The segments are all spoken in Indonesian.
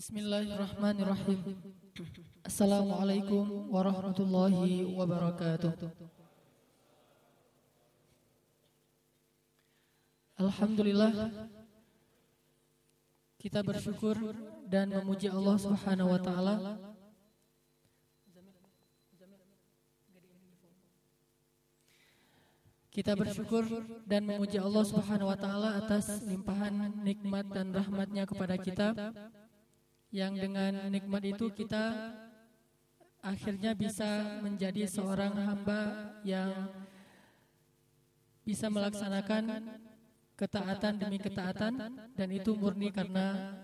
Bismillahirrahmanirrahim. Assalamualaikum warahmatullahi wabarakatuh. Alhamdulillah kita bersyukur dan memuji Allah Subhanahu wa taala Kita bersyukur dan memuji Allah Subhanahu wa taala atas limpahan nikmat dan rahmatnya kepada kita yang dengan nikmat itu kita akhirnya bisa menjadi seorang hamba yang bisa melaksanakan ketaatan demi ketaatan dan itu murni karena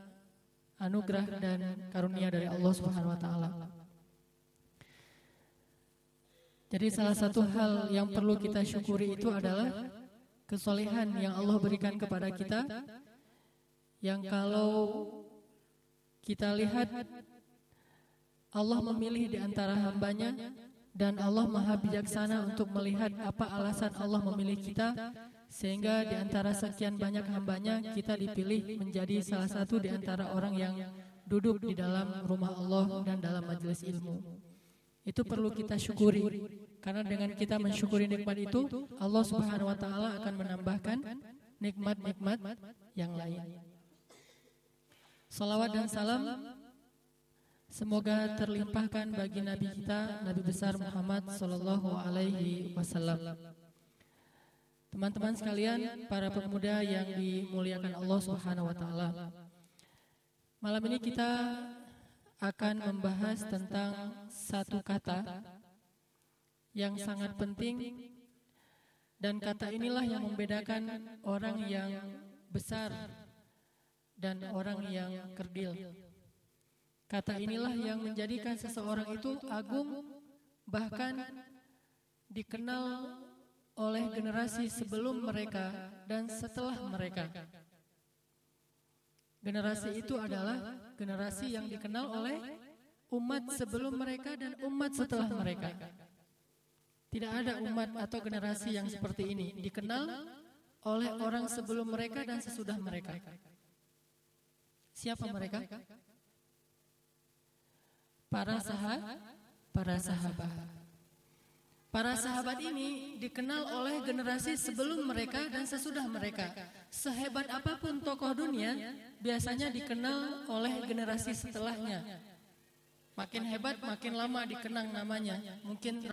anugerah dan karunia dari Allah Subhanahu wa taala. Jadi salah satu hal yang perlu kita syukuri itu adalah kesolehan yang Allah berikan kepada kita yang kalau kita lihat Allah memilih di antara hambanya dan Allah maha bijaksana untuk melihat apa alasan Allah memilih kita sehingga di antara sekian banyak hambanya kita dipilih menjadi salah satu di antara orang yang duduk di dalam rumah Allah dan dalam majelis ilmu. Itu perlu kita syukuri. Karena dengan kita mensyukuri nikmat itu, Allah Subhanahu wa taala akan menambahkan nikmat-nikmat yang lain. Salawat dan salam semoga terlimpahkan bagi Nabi kita, Nabi besar Muhammad sallallahu alaihi wasallam. Teman-teman sekalian, para pemuda yang dimuliakan Allah Subhanahu wa taala. Malam ini kita akan membahas tentang satu kata yang sangat penting dan kata inilah yang membedakan orang yang besar dan orang yang kerdil. Kata inilah yang menjadikan seseorang itu agung bahkan dikenal oleh generasi sebelum mereka dan setelah mereka. Generasi itu adalah generasi yang dikenal oleh umat sebelum mereka dan umat setelah mereka. Tidak ada umat atau generasi yang seperti ini dikenal oleh orang sebelum mereka dan sesudah mereka. Siapa mereka? Para sahabat, para sahabat. Para sahabat ini dikenal oleh generasi sebelum mereka dan sesudah mereka. Sehebat apa pun tokoh dunia, biasanya dikenal oleh generasi setelahnya. Makin hebat, makin lama dikenang namanya. Mungkin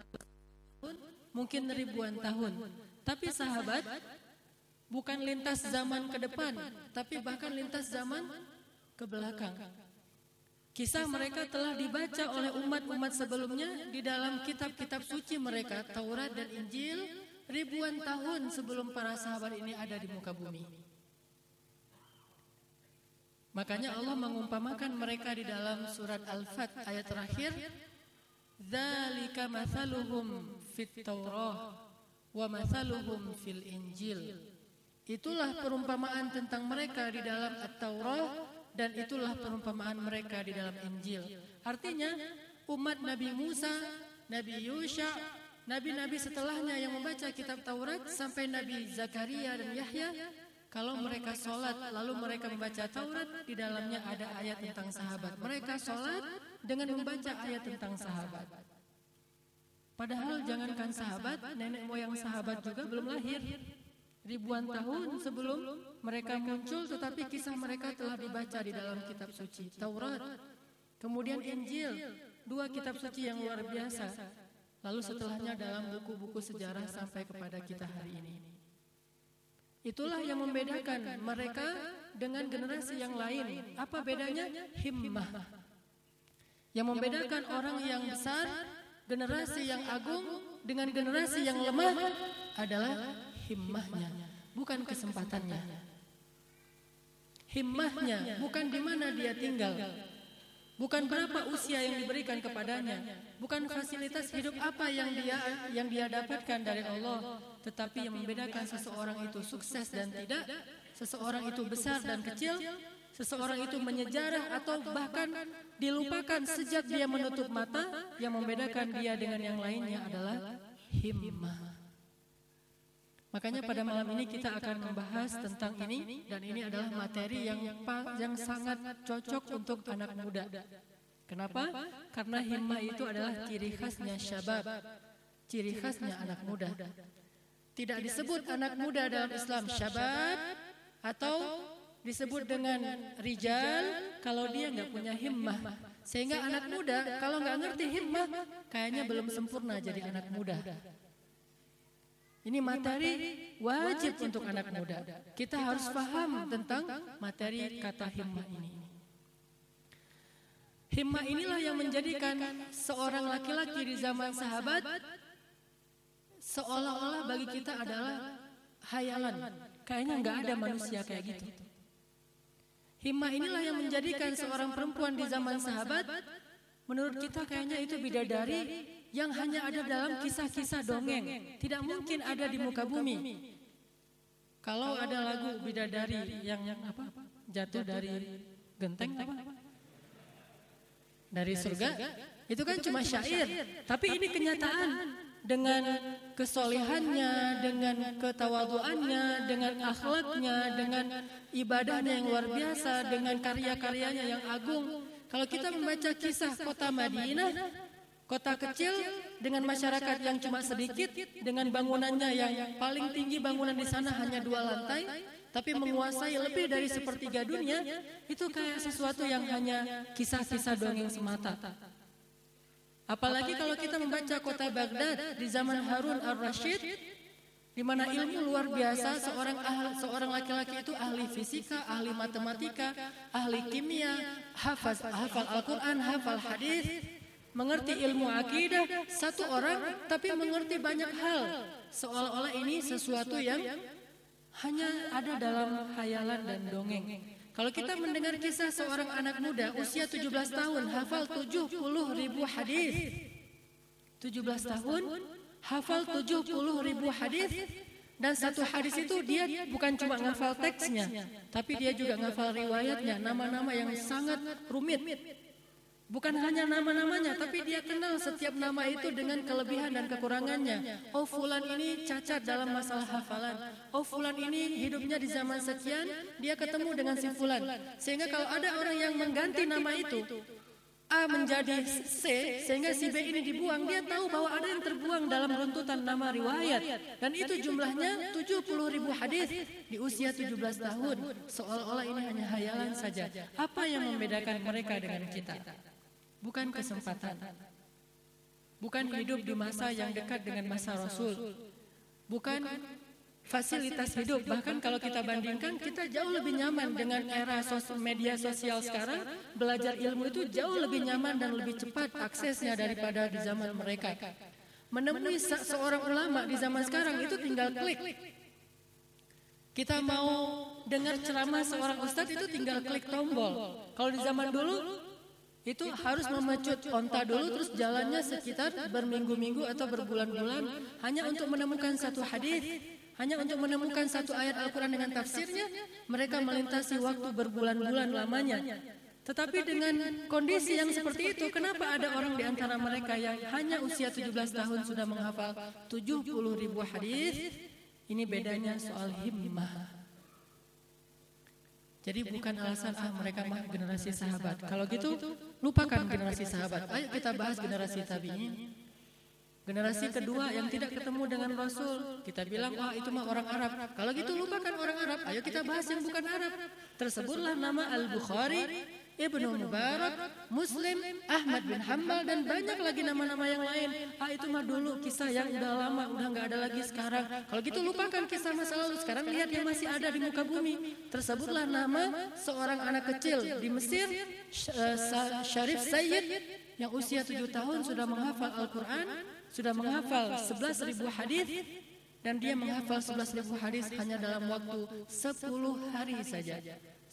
mungkin ribuan tahun. Tapi sahabat bukan lintas zaman ke depan, tapi bahkan lintas zaman ke belakang. Kisah mereka telah dibaca oleh umat-umat sebelumnya di dalam kitab-kitab suci mereka, Taurat dan Injil, ribuan tahun sebelum para sahabat ini ada di muka bumi. Makanya Allah mengumpamakan mereka di dalam surat Al-Fat ayat terakhir, "Dzalika mathaluhum fit Taurah wa mathaluhum fil Injil." Itulah perumpamaan tentang mereka di dalam At-Taurah dan itulah perumpamaan mereka di dalam Injil. Artinya umat Nabi Musa, Nabi Yusha, nabi-nabi setelahnya yang membaca kitab Taurat sampai Nabi Zakaria dan Yahya, kalau mereka sholat lalu mereka membaca Taurat di dalamnya ada ayat tentang sahabat. Mereka sholat dengan membaca ayat tentang sahabat. Padahal jangankan sahabat, nenek moyang sahabat juga belum lahir. Ribuan tahun sebelum mereka muncul tetapi kisah mereka telah dibaca di dalam kitab suci Taurat. Kemudian Injil, dua kitab suci yang luar biasa. Lalu setelahnya dalam buku-buku sejarah sampai kepada kita hari ini. Itulah yang membedakan mereka dengan generasi yang lain. Apa bedanya? Himmah. Yang membedakan orang yang besar, generasi yang agung dengan generasi yang lemah adalah himmahnya, bukan kesempatannya. Himmahnya bukan di mana dia tinggal, bukan berapa usia yang diberikan kepadanya, bukan fasilitas hidup apa yang dia yang dia dapatkan dari Allah, tetapi yang membedakan seseorang itu sukses dan tidak, seseorang itu besar dan kecil, seseorang itu menyejarah atau bahkan dilupakan sejak dia menutup mata, yang membedakan dia dengan yang lainnya adalah himmah. Makanya pada malam ini kita akan membahas tentang ini dan ini adalah materi yang yang sangat cocok untuk anak muda. Kenapa? Karena himmah itu adalah ciri khasnya syabab, ciri khasnya anak muda. Tidak disebut anak muda dalam Islam syabab atau disebut dengan rijal kalau dia nggak punya himmah. Sehingga anak muda kalau nggak ngerti himmah kayaknya belum sempurna jadi anak muda. Ini materi wajib untuk anak muda. Kita harus paham tentang materi kata himmah ini. Himmah inilah yang menjadikan seorang laki-laki di zaman sahabat seolah-olah bagi kita adalah hayalan. Kayaknya nggak ada manusia kayak gitu. Himmah inilah yang menjadikan seorang perempuan di zaman sahabat menurut kita kayaknya itu bidadari yang hanya ada dalam kisah-kisah dongeng, tidak mungkin ada di muka bumi. Kalau ada lagu bidadari yang yang apa? Jatuh dari genteng apa? Dari surga, itu kan cuma syair, tapi ini kenyataan. dengan kesolehannya, dengan ketawaduannya, dengan akhlaknya, dengan ibadahnya yang luar biasa, dengan karya-karyanya yang agung. Kalau kita membaca kisah kota Madinah, Kota kecil dengan masyarakat yang cuma sedikit, dengan bangunannya yang paling tinggi bangunan di sana hanya dua lantai, tapi menguasai lebih dari sepertiga dunia, itu kayak sesuatu yang hanya kisah-kisah dongeng semata. Apalagi kalau kita membaca kota Baghdad di zaman Harun al-Rashid, di mana ilmu luar biasa seorang ahli, seorang laki-laki itu ahli fisika, ahli matematika, ahli kimia, hafaz hafal Al-Qur'an, hafal hadis, mengerti ilmu akidah satu orang tapi mengerti banyak hal. seolah-olah ini sesuatu yang hanya ada dalam hayalan dan dongeng. Kalau kita mendengar kisah seorang anak muda usia 17 tahun hafal 70 ribu hadis. 17 tahun hafal 70 ribu hadis. dan satu hadis itu dia bukan cuma ngafal teksnya, tapi dia juga ngafal riwayatnya, nama-nama yang sangat rumit. Bukan hanya nama-namanya, tapi dia kenal setiap nama itu dengan kelebihan dan kekurangannya. Oh fulan ini cacat dalam masalah hafalan. Oh fulan ini hidupnya di zaman sekian, dia ketemu dengan si fulan. Sehingga kalau ada orang yang mengganti nama itu, A menjadi C, sehingga si B ini dibuang, dia tahu bahwa ada yang terbuang dalam runtutan nama riwayat. Dan itu jumlahnya 70 ribu hadis di usia 17 tahun. Seolah-olah ini hanya hayalan saja. Apa yang membedakan mereka dengan kita? Bukan kesempatan. Bukan hidup di masa yang dekat dengan masa Rasul. Bukan fasilitas hidup. Bahkan kalau kita bandingkan, kita jauh lebih nyaman dengan era sosial media sosial sekarang. Belajar ilmu itu jauh lebih nyaman dan lebih cepat aksesnya daripada di zaman mereka. Menemui seorang ulama di zaman sekarang itu tinggal klik. Kita mau dengar ceramah seorang ustadz itu tinggal klik tombol. Kalau di zaman dulu itu harus memecut onta dulu terus jalannya sekitar berminggu-minggu atau berbulan-bulan. hanya untuk menemukan satu hadis. hanya untuk menemukan satu ayat Al-Quran dengan tafsirnya mereka melintasi waktu berbulan-bulan lamanya. tetapi dengan kondisi yang seperti itu kenapa ada orang di antara mereka yang hanya usia 17 tahun sudah menghafal 70 ribu hadis ini bedanya soal himmah jadi bukan alasan ah mereka mah generasi sahabat. Kalau gitu lupakan generasi sahabat. Ayo kita bahas generasi tabi'in. Generasi kedua yang tidak ketemu dengan Rasul, kita bilang, wah itu mah orang Arab. Kalau gitu lupakan orang Arab, ayo kita bahas yang bukan Arab. Tersebutlah nama Al-Bukhari, Ibnu Mubarak, Muslim, Ahmad bin Hambal dan banyak lagi nama-nama yang lain. Ah itu mah dulu kisah yang udah lama, udah nggak ada lagi sekarang. Kalau gitu lupakan kisah masa lalu. Sekarang lihat yang masih ada di muka bumi. Tersebutlah nama seorang anak kecil di Mesir, eh, Syarif Sayyid yang usia tujuh tahun sudah menghafal Al-Quran, sudah menghafal sebelas ribu hadis dan dia menghafal sebelas ribu hadis hanya dalam waktu sepuluh hari saja.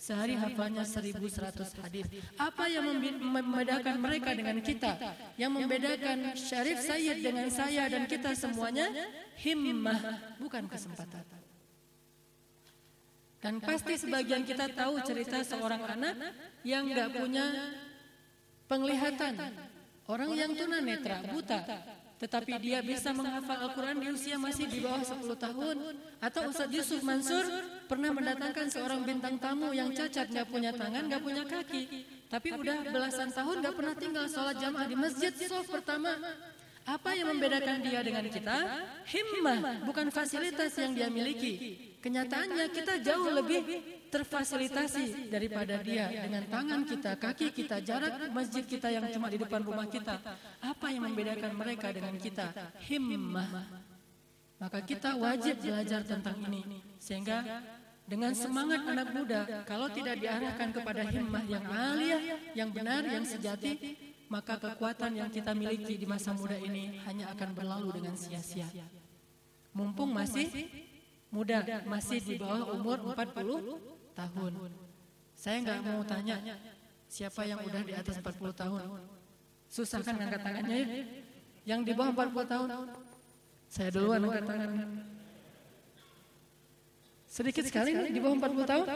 Sehari hafalnya 1100 hadis. Apa yang membedakan mereka dengan kita? Yang membedakan Syarif Sayyid dengan saya dan kita semuanya himmah, bukan kesempatan. Dan pasti sebagian kita tahu cerita seorang anak yang nggak punya penglihatan. Orang yang tunanetra, buta. Tetapi dia bisa menghafal Al-Quran di usia masih di bawah 10 tahun. Atau Ustadz Yusuf Mansur pernah mendatangkan seorang bintang tamu yang cacat, nggak punya tangan, nggak punya kaki. Tapi udah belasan tahun nggak pernah tinggal sholat jamaah di masjid soft pertama. Apa yang membedakan dia dengan kita? Himmah, bukan fasilitas yang dia miliki. Kenyataannya kita jauh lebih terfasilitasi daripada dia dengan tangan kita, kaki kita, jarak masjid kita yang cuma di depan rumah kita. Apa yang membedakan mereka dengan kita? Himmah. Maka kita wajib belajar tentang ini sehingga dengan semangat anak muda kalau tidak diarahkan kepada himmah yang alia, yang benar, yang sejati, maka kekuatan yang kita miliki di masa muda ini hanya akan berlalu dengan sia-sia. Mumpung masih muda, masih di bawah umur 40 tahun. Saya nggak mau tanya siapa yang udah di atas 40 tahun. Susah kan angkat tangannya ya? Yang di bawah 40 tahun. Saya duluan angkat tangannya. Sedikit sekali nih di bawah 40 tahun.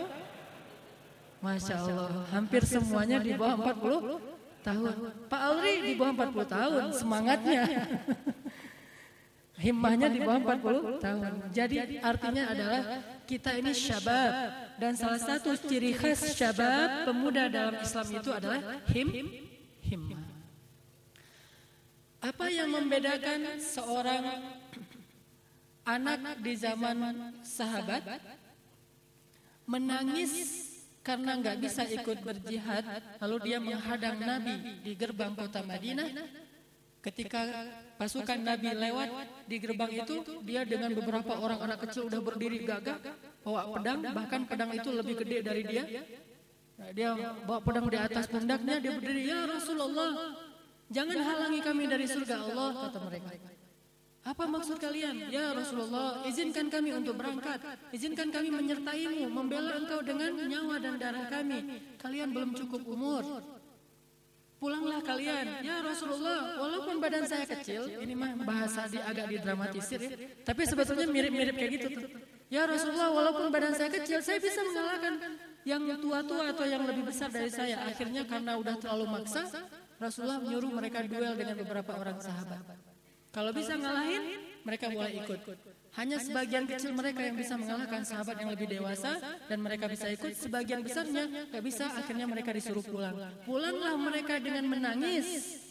Masya Allah, hampir semuanya di bawah 40 tahun. Pak Alri di bawah 40 tahun, semangatnya. Himmahnya di bawah 40 tahun. Jadi artinya adalah kita ini syabab. dan salah satu ciri khas syabab pemuda dalam Islam itu adalah him himmah. Apa yang membedakan seorang anak di zaman sahabat menangis karena nggak bisa ikut berjihad lalu dia menghadang Nabi di gerbang kota Madinah. Ketika pasukan Nabi lewat di gerbang itu, dia dengan beberapa orang anak kecil udah berdiri gagah, bawa pedang, bahkan pedang itu lebih gede dari dia. Nah, dia bawa pedang di atas pundaknya, dia berdiri, ya Rasulullah, jangan halangi kami dari surga Allah, kata mereka. Apa maksud kalian? Ya Rasulullah, izinkan kami untuk berangkat. Izinkan kami menyertaimu, membela engkau dengan nyawa dan darah kami. Kalian belum cukup umur. Pulanglah kalian, ya Rasulullah. Walaupun badan saya kecil, ini mah bahasa di agak didramatisir ya. Tapi sebetulnya mirip-mirip kayak gitu tuh. Ya Rasulullah, walaupun badan saya kecil, saya bisa mengalahkan yang tua-tua atau yang lebih besar dari saya. Akhirnya karena udah terlalu maksa, Rasulullah menyuruh mereka duel dengan beberapa orang sahabat. Kalau bisa ngalahin, mereka boleh ikut. Hanya sebagian kecil mereka yang bisa mengalahkan sahabat yang lebih dewasa dan mereka bisa ikut. Sebagian besarnya nggak bisa, akhirnya mereka disuruh pulang. Pulanglah mereka dengan menangis.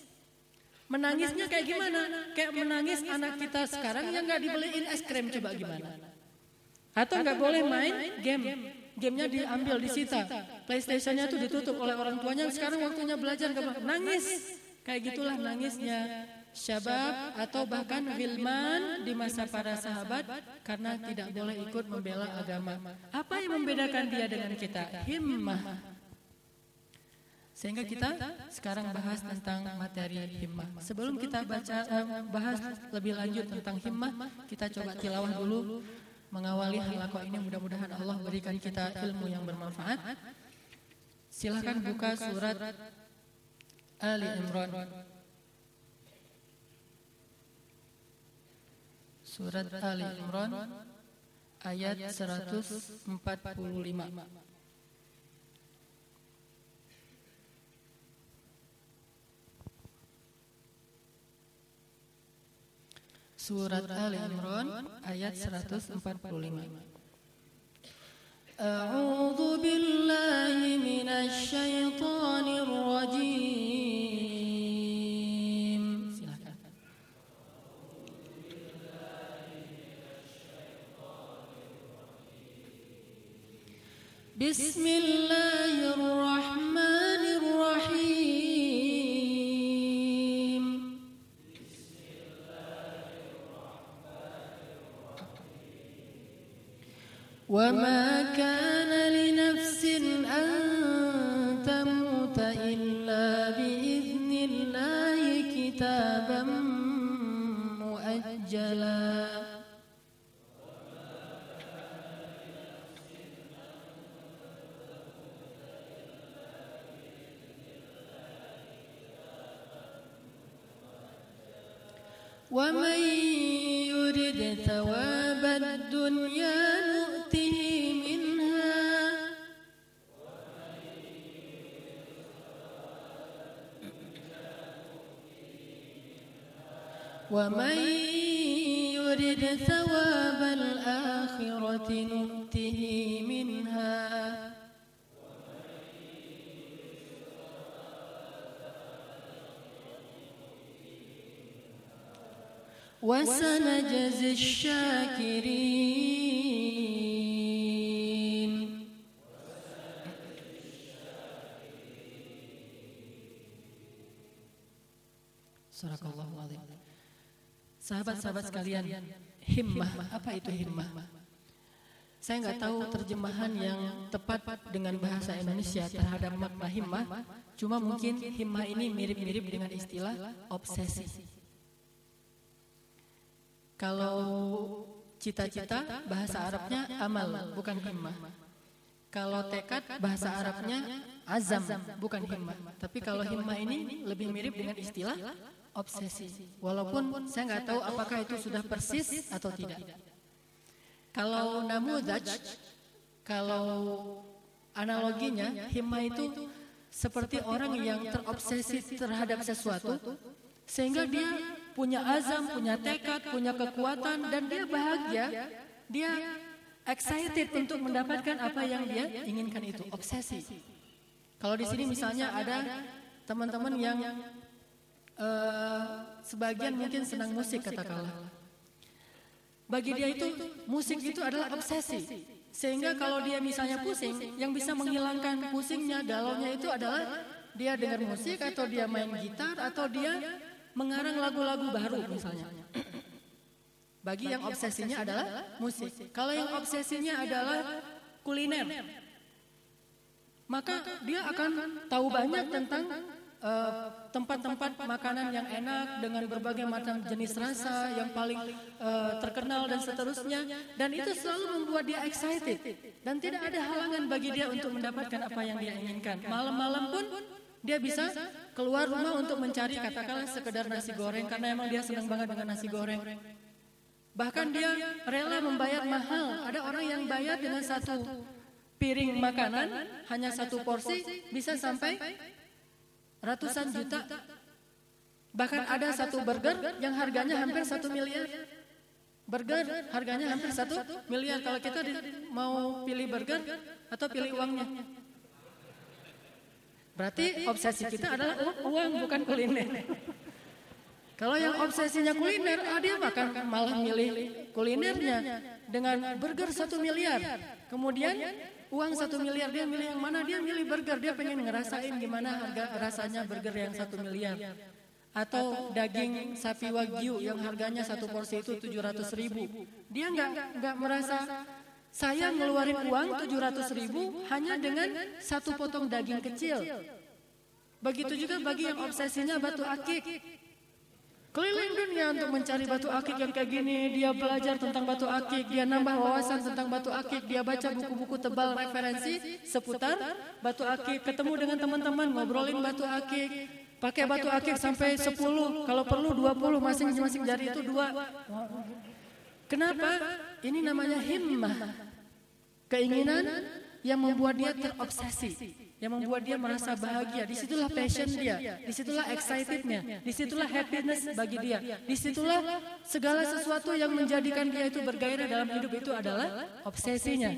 Menangisnya kayak gimana? Kayak menangis anak kita sekarang yang nggak dibeliin es krim coba gimana? Atau nggak boleh main game? Gamenya diambil disita. PlayStationnya tuh ditutup oleh orang tuanya. Sekarang waktunya belajar nangis. Kayak gitulah nangisnya syabab atau bahkan wilman di masa para sahabat karena tidak boleh ikut membela agama. Apa yang membedakan dia dengan kita? Himmah. Sehingga kita sekarang bahas tentang materi himmah. Sebelum kita baca eh, bahas lebih lanjut tentang himmah, kita coba tilawah dulu mengawali halaqah ini mudah-mudahan Allah berikan kita ilmu yang bermanfaat. Silahkan buka surat Ali Imran Surat Ali Imran ayat 145. Surat Ali Imran ayat 145. A'udzu billahi minasy syaithanir rajim. بسم الله الرحمن الرحيم. وما كان لنفس أن تموت إلا بإذن الله كتابا مؤجلا. ومن يرد ثواب الدنيا نؤته منها. ومن يرد ثواب الآخرة نؤته منها. وسنجزي الشاكرين Sadaqallahul Sahabat-sahabat sekalian, himmah, apa itu himmah? Saya nggak tahu terjemahan yang tepat dengan bahasa Indonesia terhadap makna himmah, cuma mungkin himmah ini mirip-mirip dengan istilah obsesi. Kalau cita-cita bahasa Arabnya amal, bukan himmah. Kalau tekad bahasa Arabnya azam, bukan himmah. Tapi kalau himmah ini lebih mirip dengan istilah obsesi. Walaupun saya nggak tahu apakah itu sudah persis atau tidak. Kalau namudaj, kalau analoginya himma itu seperti orang yang terobsesi terhadap sesuatu sehingga dia punya azam, punya tekad, punya kekuatan dan dia bahagia, dia excited untuk mendapatkan apa yang dia inginkan itu, obsesi. Kalau di sini misalnya ada teman-teman yang uh, sebagian mungkin senang musik katakanlah. Bagi dia itu musik itu adalah obsesi. Sehingga kalau dia misalnya pusing, yang bisa menghilangkan pusingnya, galaunya itu adalah dia dengar musik atau dia main gitar atau dia mengarang lagu-lagu baru misalnya. Bagi yang obsesinya adalah musik. Kalau yang obsesinya adalah kuliner, maka dia akan tahu banyak tentang Eh, tempat-tempat uh, makanan yang enak dengan berbagai macam jenis rasa yang paling uh, terkenal dan seterusnya dan itu selalu membuat dia excited dan tidak ada halangan bagi dia untuk mendapatkan apa yang dia inginkan malam-malam pun dia bisa keluar rumah untuk mencari katakanlah sekedar nasi goreng karena emang dia senang banget dengan nasi goreng bahkan dia rela membayar mahal ada orang yang bayar dengan satu piring makanan hanya satu porsi bisa sampai ratusan juta. Bahkan ada satu burger yang harganya hampir satu miliar. Burger harganya hampir satu miliar. Kalau kita mau pilih burger atau pilih uangnya. Berarti obsesi kita adalah uang bukan kuliner. Kalau yang obsesinya kuliner, ah dia makan malah milih kulinernya dengan burger satu miliar. Kemudian uang satu miliar dia milih yang mana? Dia milih burger. Dia pengen ngerasain gimana harga rasanya burger yang satu miliar. atau daging sapi wagyu yang harganya satu porsi itu tujuh ratus ribu. dia nggak nggak merasa saya ngeluarin uang tujuh ratus ribu hanya dengan satu potong daging kecil. begitu juga bagi yang obsesinya batu akik. Keliling dunia untuk mencari batu akik yang kayak gini. Dia belajar tentang batu akik, dia nambah wawasan tentang batu akik, dia baca buku-buku tebal referensi seputar batu akik, ketemu dengan teman-teman ngobrolin batu akik, pakai batu akik sampai 10, kalau perlu 20 masing-masing jari itu dua. Kenapa? Ini namanya himmah. Keinginan yang membuat dia terobsesi. yang membuat dia merasa bahagia. Di situlah passion dia, di situlah excitednya, di situlah happiness bagi dia, di situlah segala sesuatu yang menjadikan dia itu bergairah dalam hidup itu adalah obsesinya.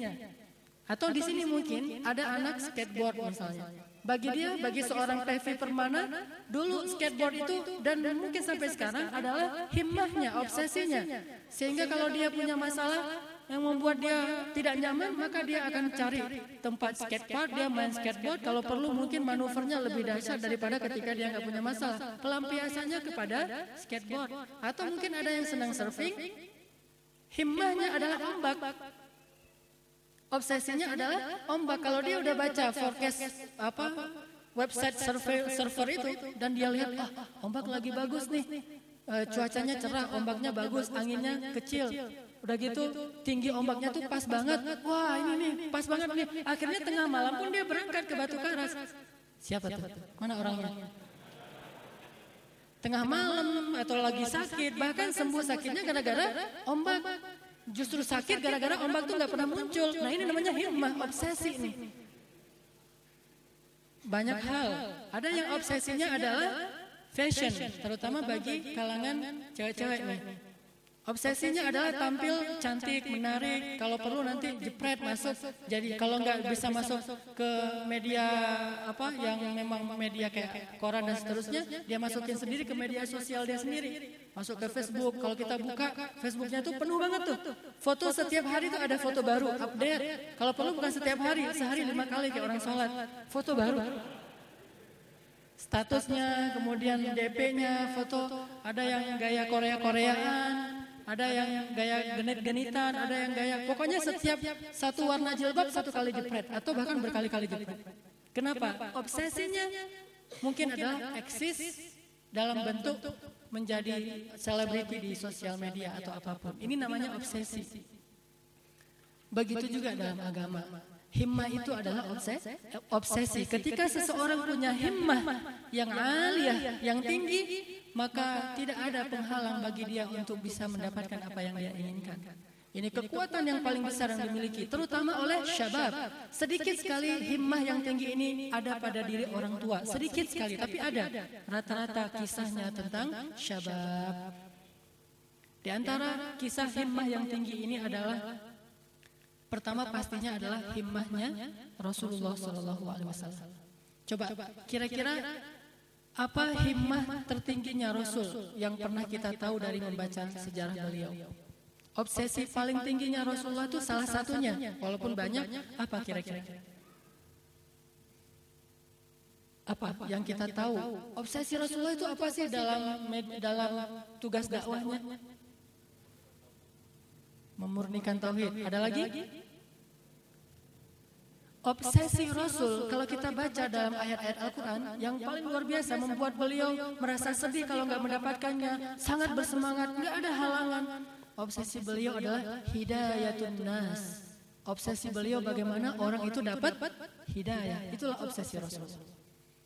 Atau di sini mungkin ada anak skateboard misalnya. Bagi dia, bagi seorang PV Permana, dulu skateboard itu dan mungkin sampai sekarang adalah himmahnya, obsesinya. Sehingga kalau dia punya masalah, yang membuat dia tidak nyaman, maka dia akan cari tempat skatepark, dia main skateboard, kalau perlu mungkin manuvernya lebih dahsyat daripada ketika dia nggak punya masalah. Pelampiasannya kepada skateboard. Atau mungkin ada yang senang surfing, himmahnya adalah ombak. Obsesinya adalah ombak. Kalau dia udah baca forecast apa website surfer, surfer itu dan dia lihat ah ombak lagi bagus nih, uh, cuacanya cerah, ombaknya bagus, anginnya kecil Udah gitu tinggi ombaknya tuh pas banget. Wah ini nih pas banget nih. Akhirnya tengah malam pun dia berangkat ke Batu Karas. Siapa tuh? Mana orangnya? Tengah malam atau lagi sakit. Bahkan sembuh sakitnya gara-gara ombak. Justru sakit gara-gara ombak tuh nggak pernah muncul. Nah ini namanya himmah, obsesi nih. Banyak hal. Ada yang obsesinya adalah fashion, terutama bagi kalangan cewek-cewek nih. Obsesinya adalah tampil cantik, menarik. Kalau perlu nanti jepret masuk. Jadi kalau nggak bisa masuk ke media apa yang memang media kayak koran dan seterusnya, dia masukin sendiri ke media sosial dia sendiri. Masuk ke Facebook. Kalau kita buka Facebooknya tuh penuh banget tuh. Foto setiap hari tuh ada foto baru, update. Kalau perlu bukan setiap hari, sehari lima kali kayak orang sholat. Foto baru statusnya, kemudian DP-nya, foto, ada yang gaya Korea-Koreaan, ada yang gaya genit-genitan, ada yang gaya pokoknya setiap satu warna jilbab satu kali jepret atau bahkan berkali-kali jepret. Kenapa? Obsesinya mungkin adalah eksis dalam bentuk menjadi selebriti di sosial media atau apa pun. Ini namanya obsesi. Begitu juga dalam agama. Himmah itu adalah obsesi. Ketika seseorang punya himmah yang aliyah, yang tinggi, maka tidak ada penghalang bagi dia untuk bisa mendapatkan apa yang dia inginkan. Ini kekuatan yang paling besar yang dimiliki, terutama oleh syabab. Sedikit sekali himmah yang tinggi ini ada pada diri orang tua. Sedikit sekali, tapi ada. Rata-rata kisahnya tentang syabab. Di antara kisah himmah yang tinggi ini adalah pertama pastinya adalah himmahnya Rasulullah SAW. Coba kira-kira apa himmah tertingginya Rasul yang pernah kita tahu dari membaca sejarah beliau? Obsesi paling tingginya Rasulullah itu salah satunya, walaupun banyak. Apa kira-kira? Apa yang kita tahu? Obsesi Rasulullah itu apa sih dalam dalam tugas dakwahnya? Memurnikan tauhid. Ada lagi? Obsesi Rasul kalau kita baca dalam ayat-ayat Al-Quran yang paling luar biasa membuat beliau merasa sedih kalau nggak mendapatkannya, sangat bersemangat, nggak ada halangan. Obsesi beliau adalah hidayatun nas. Obsesi beliau bagaimana orang itu dapat hidayah. Itulah obsesi Rasul.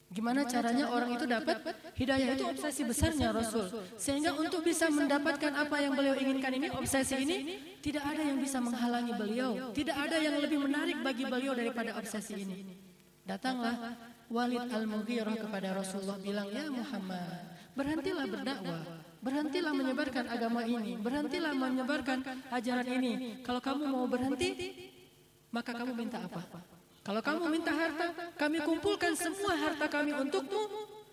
Gimana caranya orang itu dapat hidayah itu obsesi besarnya Rasul. Sehingga untuk bisa mendapatkan apa yang beliau inginkan ini, obsesi ini tidak ada yang bisa menghalangi beliau. Tidak ada yang lebih menarik bagi beliau daripada obsesi ini. Datanglah Walid Al-Mughirah kepada Rasulullah bilang, "Ya Muhammad, berhentilah berdakwah." Berhentilah menyebarkan agama ini, berhentilah menyebarkan ajaran ini. Kalau kamu mau berhenti, maka kamu minta apa? Kalau kamu minta harta, kami kumpulkan semua harta kami untukmu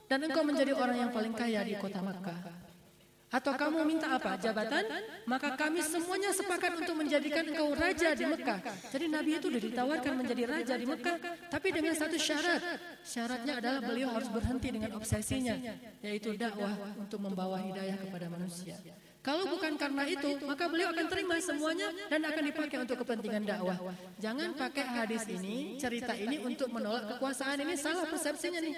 dan engkau menjadi orang yang paling kaya di kota Makkah. Atau kamu minta apa? Jabatan? Maka kami semuanya sepakat untuk menjadikan engkau raja di Mekah. Jadi Nabi itu sudah ditawarkan menjadi raja di Mekah, tapi dengan satu syarat. Syaratnya adalah beliau harus berhenti dengan obsesinya, yaitu dakwah untuk membawa hidayah kepada manusia. Kalau bukan karena itu, maka beliau akan terima semuanya dan akan dipakai untuk kepentingan dakwah. Jangan pakai hadis ini, cerita ini untuk menolak kekuasaan. Ini salah persepsinya nih.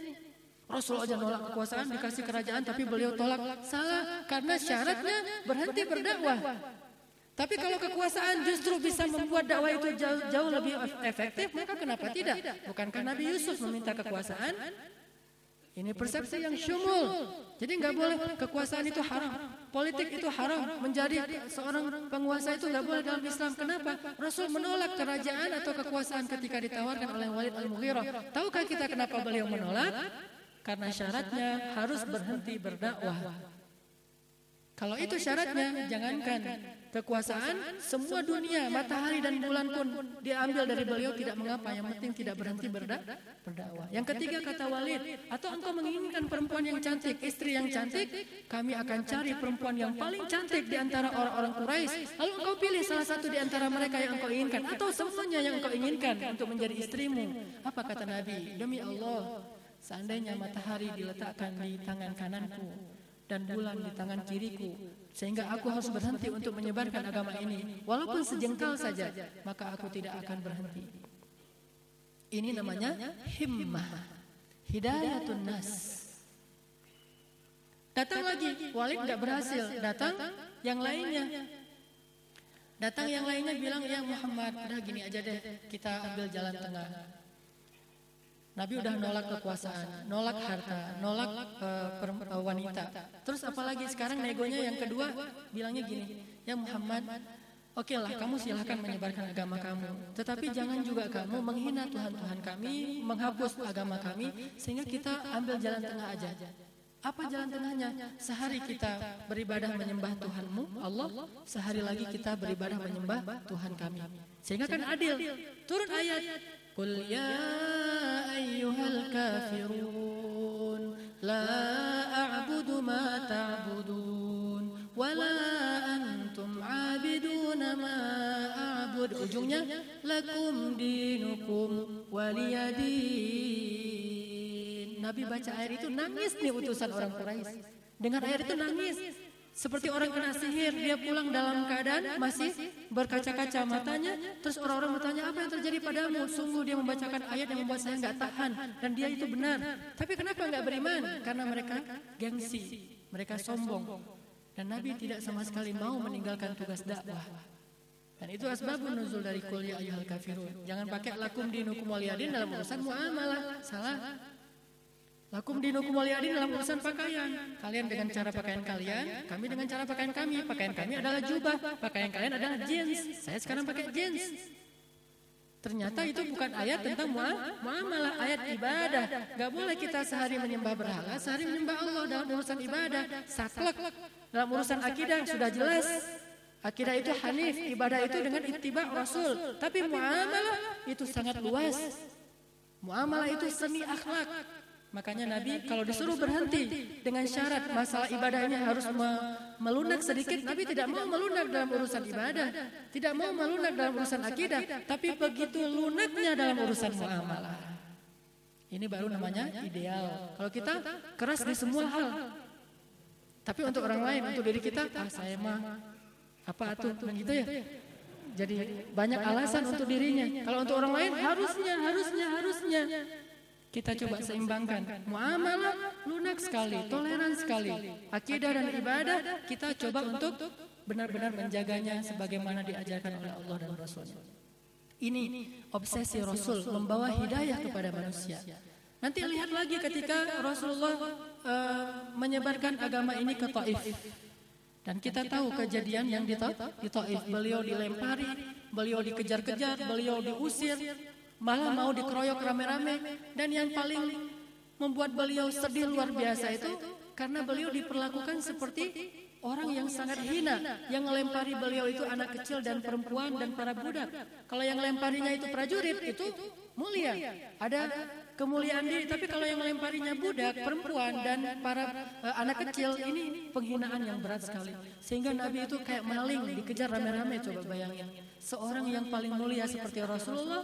Rasul aja nolak kekuasaan, dikasih kerajaan, tapi beliau tolak. Salah, karena syaratnya berhenti berdakwah. Tapi kalau kekuasaan justru bisa membuat dakwah itu jauh, jauh lebih efektif, maka kenapa tidak? Bukankah Nabi Yusuf meminta kekuasaan? Ini persepsi yang syumul. Jadi nggak boleh kekuasaan itu haram. Politik itu haram. Menjadi seorang penguasa itu nggak boleh dalam Islam. Kenapa? Rasul menolak kerajaan atau kekuasaan ketika ditawarkan oleh Walid al-Mughirah. Tahukah kita kenapa beliau menolak? Karena syaratnya harus berhenti berdakwah. Kalau itu syaratnya, jangankan kekuasaan, semua dunia, matahari dan bulan pun diambil dari beliau tidak mengapa. Yang penting tidak berhenti berda berdakwah. Yang ketiga kata Walid, atau engkau menginginkan perempuan yang cantik, istri yang cantik, kami akan cari perempuan yang paling cantik di antara orang-orang Quraisy. Lalu engkau pilih salah satu di antara mereka yang engkau inginkan, atau semuanya yang engkau inginkan untuk menjadi istrimu. Apa kata Nabi? Demi Allah, seandainya matahari diletakkan di tangan kananku dan bulan di tangan kiriku sehingga aku harus berhenti untuk menyebarkan agama ini. walaupun sejengkal saja maka aku tidak akan berhenti. ini namanya himmah. hidayatun nas. datang lagi Walid tidak berhasil. datang yang lainnya. datang yang lainnya bilang ya Muhammad udah gini aja deh kita ambil jalan tengah Nabi udah nolak kekuasaan, nolak harta, nolak uh, per, uh, wanita. Terus apalagi sekarang negonya yang kedua bilangnya gini, ya Muhammad, oke okay lah kamu silahkan menyebarkan agama kamu. Tetapi jangan juga kamu menghina Tuhan-Tuhan kami, menghapus agama kami, sehingga kita ambil jalan tengah aja. Apa jalan tengahnya? Sehari kita beribadah menyembah Tuhanmu, Allah. Sehari lagi kita beribadah menyembah Tuhan kami. Sehingga kan adil. Turun ayat. Kafirun. La a'budu ma ta'budun. Wa la antum abiduna ma a'bud. Ujungnya. Lakum dinukum waliyadin. Nabi baca ayat itu nangis nih utusan orang Quraisy. Dengar ayat itu nangis. Seperti orang kena sihir, dia pulang dalam keadaan masih berkaca-kaca matanya. Terus orang-orang bertanya, apa yang terjadi padamu? Sungguh dia membacakan ayat yang membuat saya nggak tahan. Dan dia itu benar. Tapi kenapa nggak beriman? Karena mereka gengsi, mereka sombong. Dan Nabi tidak sama sekali mau meninggalkan tugas dakwah. Dan itu asbabun nuzul dari kuliah ayuhal kafirun. Jangan pakai lakum dinukum waliyadin dalam urusan muamalah. Salah. Lakum dinukum waliyadin dalam urusan pakaian. Kalian dengan cara pakaian kalian, kami dengan cara pakaian kami. Pakaian kami adalah jubah, pakaian kalian adalah jeans. Saya sekarang pakai jeans. Ternyata itu bukan ayat tentang muamalah, ayat ibadah. Gak boleh kita sehari menyembah berhala, sehari menyembah Allah dalam urusan ibadah. Saklek dalam urusan akidah sudah jelas. Akidah itu hanif, ibadah itu dengan ittiba Rasul. Tapi muamalah itu sangat luas. Muamalah itu seni akhlak. Makanya Nabi kalau disuruh berhenti dengan syarat masalah ibadahnya harus melunak sedikit, Nabi tidak mau melunak dalam urusan ibadah, tidak mau melunak dalam urusan akidah, tapi begitu lunaknya dalam urusan muamalah. Ini baru namanya ideal. Kalau kita keras di semua hal, tapi untuk orang lain, untuk diri kita, ah saya mah apa tuh, begitu ya. Jadi banyak alasan untuk dirinya. Kalau untuk orang lain harusnya, harusnya, harusnya. Kita coba seimbangkan. Muamalah lunak sekali, toleran sekali. Akidah dan ibadah kita coba untuk benar-benar menjaganya sebagaimana diajarkan oleh Allah dan Rasulnya. Ini obsesi Rasul membawa hidayah kepada manusia. Nanti lihat lagi ketika Rasulullah uh, menyebarkan agama ini ke Taif. Dan kita tahu kejadian yang di Taif. Beliau dilempari, beliau dikejar-kejar, beliau diusir, malah mau dikeroyok rame-rame. Dan yang paling membuat beliau sedih luar biasa itu karena beliau diperlakukan seperti orang yang sangat hina yang melempari beliau itu anak kecil dan perempuan dan para budak. Kalau yang melemparinya itu prajurit itu mulia. Ada kemuliaan diri tapi kalau yang melemparinya budak perempuan dan para uh, anak kecil ini penghinaan yang berat sekali. Sehingga nabi itu kayak maling dikejar rame-rame coba bayangin. Seorang yang paling mulia seperti Rasulullah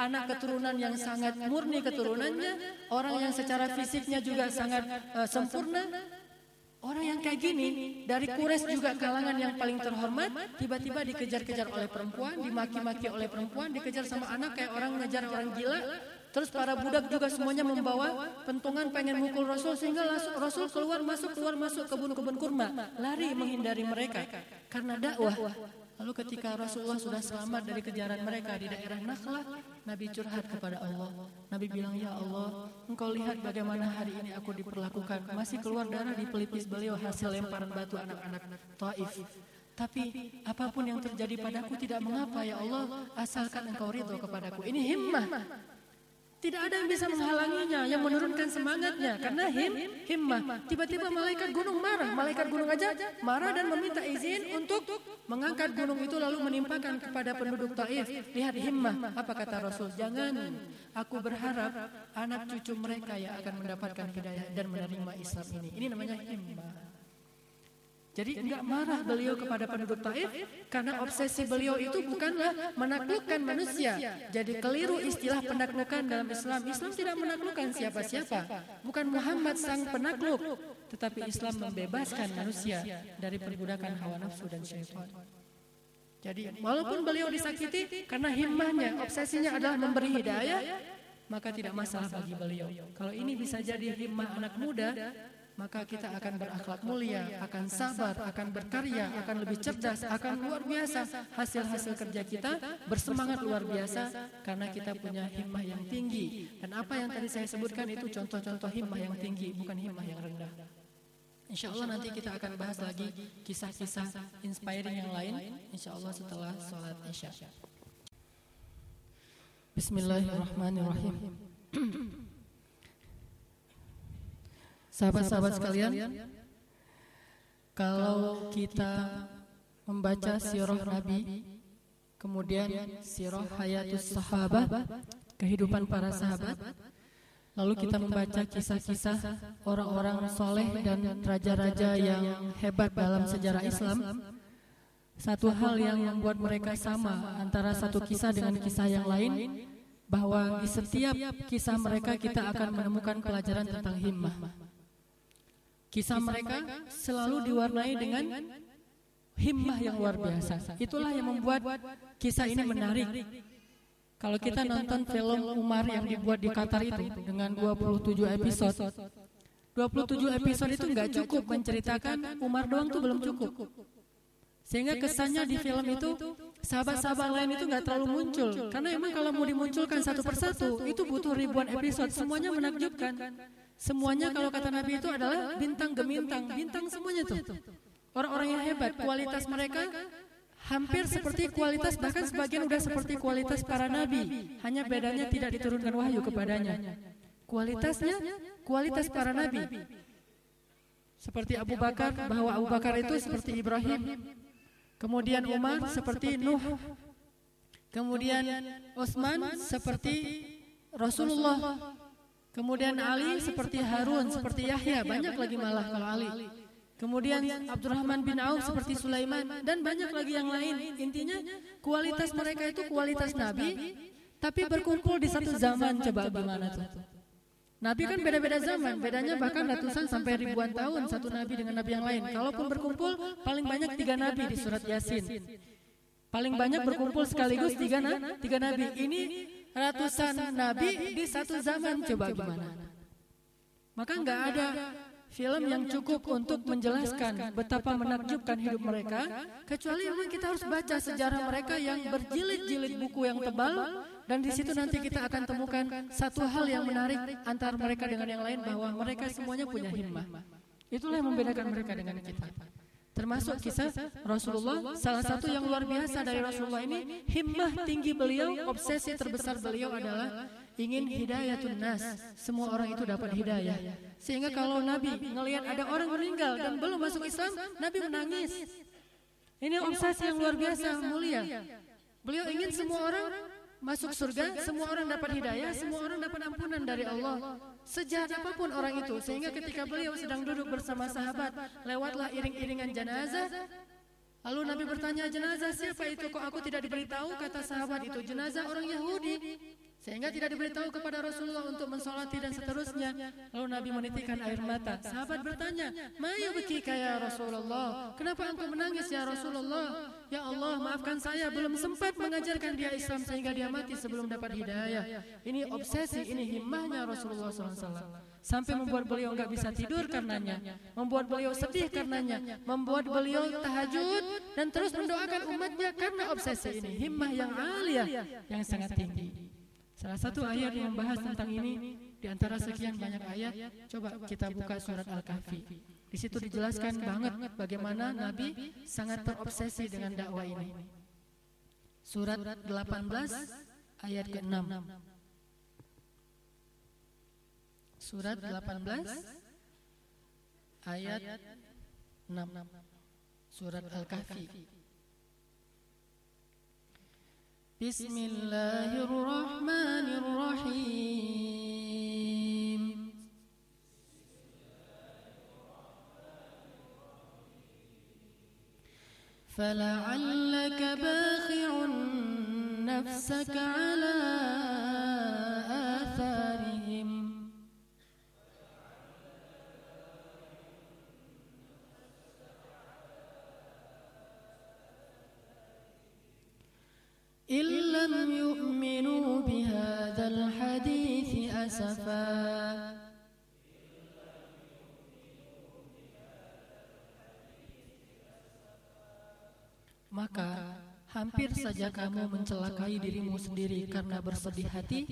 anak keturunan yang sangat murni keturunannya, orang yang secara fisiknya juga sangat uh, sempurna. Orang yang kayak gini dari Kures juga kalangan yang paling terhormat tiba-tiba dikejar-kejar oleh perempuan, dimaki-maki oleh perempuan, dikejar sama anak kayak orang ngejar orang gila. Terus para budak juga semuanya membawa pentungan pengen mukul Rasul sehingga Rasul keluar masuk keluar masuk kebun-kebun kurma, lari menghindari mereka karena dakwah. Lalu ketika Rasulullah sudah selamat dari kejaran mereka di daerah Nakhlah, Nabi curhat kepada Allah. Nabi bilang, Ya Allah, engkau lihat bagaimana hari ini aku diperlakukan. Masih keluar darah di pelipis beliau hasil lemparan batu anak-anak Taif. Tapi apa pun yang terjadi padaku tidak mengapa ya Allah, asalkan engkau ridho kepadaku. Ini himmah. Tidak ada yang bisa menghalanginya, yang menurunkan semangatnya. Karena him, himmah. Tiba-tiba malaikat gunung marah. Malaikat gunung aja marah dan meminta izin untuk mengangkat gunung itu lalu menimpakan kepada penduduk Taif. Lihat himmah. Apa kata Rasul? Jangan. Aku berharap anak cucu mereka yang akan mendapatkan hidayah dan menerima Islam ini. Ini namanya himmah. Jadi enggak marah beliau kepada penduduk Taif karena obsesi beliau itu bukanlah menaklukkan manusia. Jadi keliru istilah penaklukan dalam Islam. Islam tidak menaklukkan siapa-siapa. Bukan Muhammad sang penakluk, tetapi Islam membebaskan manusia dari perbudakan hawa nafsu dan syaitan. Jadi walaupun beliau disakiti karena himmahnya, obsesinya adalah memberi hidayah, maka tidak masalah bagi beliau. Kalau ini bisa jadi himmah anak muda, maka kita akan berakhlak mulia, akan sabar, akan berkarya, akan lebih cerdas, akan luar biasa. Hasil-hasil kerja kita bersemangat luar biasa karena kita punya himmah yang tinggi. Dan apa yang tadi saya sebutkan itu contoh-contoh himmah yang tinggi, bukan himmah yang rendah. Insya Allah nanti kita akan bahas lagi kisah-kisah inspiring yang lain. Insya Allah setelah sholat isya. Bismillahirrahmanirrahim. Sahabat-sahabat sekalian, kalau kita membaca sirah Nabi, kemudian sirah hayatus sahabat, kehidupan para sahabat, lalu kita membaca kisah-kisah orang-orang soleh dan raja-raja yang hebat dalam sejarah Islam, satu hal yang membuat mereka sama antara satu kisah dengan kisah yang lain, bahwa di setiap kisah mereka kita akan menemukan pelajaran tentang himmah. Kisah mereka selalu diwarnai dengan himmah yang luar biasa. Itulah yang membuat kisah ini menarik. Kalau kita nonton film Umar yang dibuat di Qatar itu dengan 27 episode, 27 episode itu nggak cukup menceritakan Umar doang tuh belum cukup. Sehingga kesannya di film itu sahabat-sahabat lain itu nggak terlalu muncul. Karena emang kalau mau dimunculkan satu persatu itu butuh ribuan episode, semuanya menakjubkan. Semuanya kalau kata Nabi itu adalah bintang gemintang, bintang semuanya tuh. Orang-orang yang hebat, kualitas mereka hampir seperti kualitas bahkan sebagian udah seperti kualitas para nabi. Hanya bedanya tidak diturunkan wahyu kepadanya. Kualitasnya kualitas para nabi. Seperti Abu Bakar bahwa Abu Bakar itu seperti Ibrahim. Kemudian Umar seperti Nuh. Kemudian Utsman seperti Rasulullah. Kemudian Ali seperti Harun, seperti Yahya, banyak lagi malah kalau Ali. Kemudian Abdurrahman bin Auf seperti Sulaiman dan banyak lagi yang lain. Intinya kualitas mereka itu kualitas nabi, tapi berkumpul di satu zaman coba gimana tuh? Nabi kan beda-beda zaman, bedanya bahkan ratusan sampai ribuan tahun satu nabi dengan nabi yang lain. Kalaupun berkumpul, paling banyak tiga nabi di surat Yasin. Paling banyak berkumpul sekaligus tiga nabi. Ini ratusan nabi di satu zaman coba gimana? Maka nggak ada film yang cukup untuk menjelaskan betapa menakjubkan hidup mereka kecuali memang kita harus baca sejarah mereka yang berjilid-jilid buku yang tebal dan di situ nanti kita akan temukan satu hal yang menarik antara mereka dengan yang lain bahwa mereka semuanya punya himmah. Itulah yang membedakan mereka dengan kita. Termasuk kisah Rasulullah, salah satu yang luar biasa dari Rasulullah ini, himmah tinggi beliau, obsesi terbesar beliau adalah ingin hidayatun nas. Semua orang itu dapat hidayah. Sehingga kalau Nabi ngelihat ada orang meninggal dan belum masuk Islam, Nabi menangis. Ini obsesi yang luar biasa mulia. Beliau ingin semua orang masuk surga, semua orang dapat hidayah, semua orang dapat ampunan dari Allah. Sejahat apa pun orang itu, sehingga ketika beliau sedang duduk bersama sahabat, lewatlah iring-iringan jenazah. Lalu Nabi bertanya, jenazah siapa itu? Kok aku tidak diberitahu? Kata sahabat itu, jenazah orang Yahudi. Sehingga tidak diberitahu kepada Rasulullah untuk mensolati dan seterusnya. Lalu Nabi menitikkan air mata. Sahabat bertanya, Maya beki kaya Rasulullah. Kenapa engkau menangis ya Rasulullah? Ya Allah, maafkan saya belum sempat mengajarkan dia Islam sehingga dia mati sebelum dapat hidayah. Ini obsesi, ini himmahnya Rasulullah SAW. Sampai membuat beliau enggak bisa tidur karenanya, membuat beliau sedih karenanya, membuat beliau tahajud dan terus mendoakan umatnya karena obsesi ini, himmah yang alia, yang sangat tinggi. Salah satu ayat yang membahas tentang ini di antara sekian banyak ayat, coba kita buka surat Al-Kahfi. Di situ dijelaskan banget bagaimana Nabi sangat terobsesi dengan dakwah ini. Surat 18 ayat ke-6. Surat 18 ayat 6. Surat Al-Kahfi. بسم الله الرحمن الرحيم. فلعلك باخع نفسك على إن لم يؤمنوا بهذا الحديث أسفا Maka hampir saja kamu mencelakai dirimu sendiri karena bersedih hati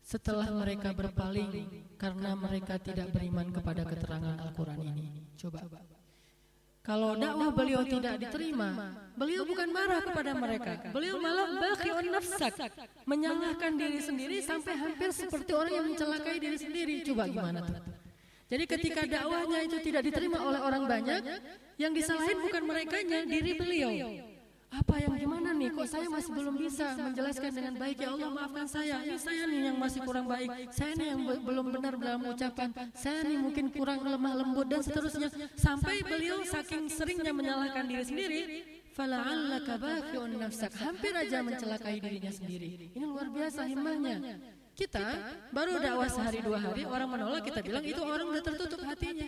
setelah mereka berpaling karena mereka tidak beriman kepada keterangan Al-Quran ini. Coba. Kalau dakwah beliau tidak diterima, beliau bukan marah kepada mereka. Beliau malah bakhiun nafsak, menyalahkan diri sendiri sampai hampir seperti orang yang mencelakai diri sendiri. Coba gimana tuh? Jadi ketika dakwahnya itu tidak diterima oleh orang banyak, yang disalahin bukan mereka, diri beliau. Apa yang gimana nih? Kok saya masih belum bisa menjelaskan dengan baik? Ya Allah maafkan saya. Ini saya nih yang masih kurang baik. Saya nih yang belum benar dalam ucapan. Saya nih mungkin kurang lemah lembut dan seterusnya. Sampai beliau saking seringnya menyalahkan diri sendiri, nafsak. Hampir aja mencelakai dirinya sendiri. Ini luar biasa himmahnya. Kita baru dakwah sehari dua hari orang menolak kita bilang itu orang udah tertutup hatinya.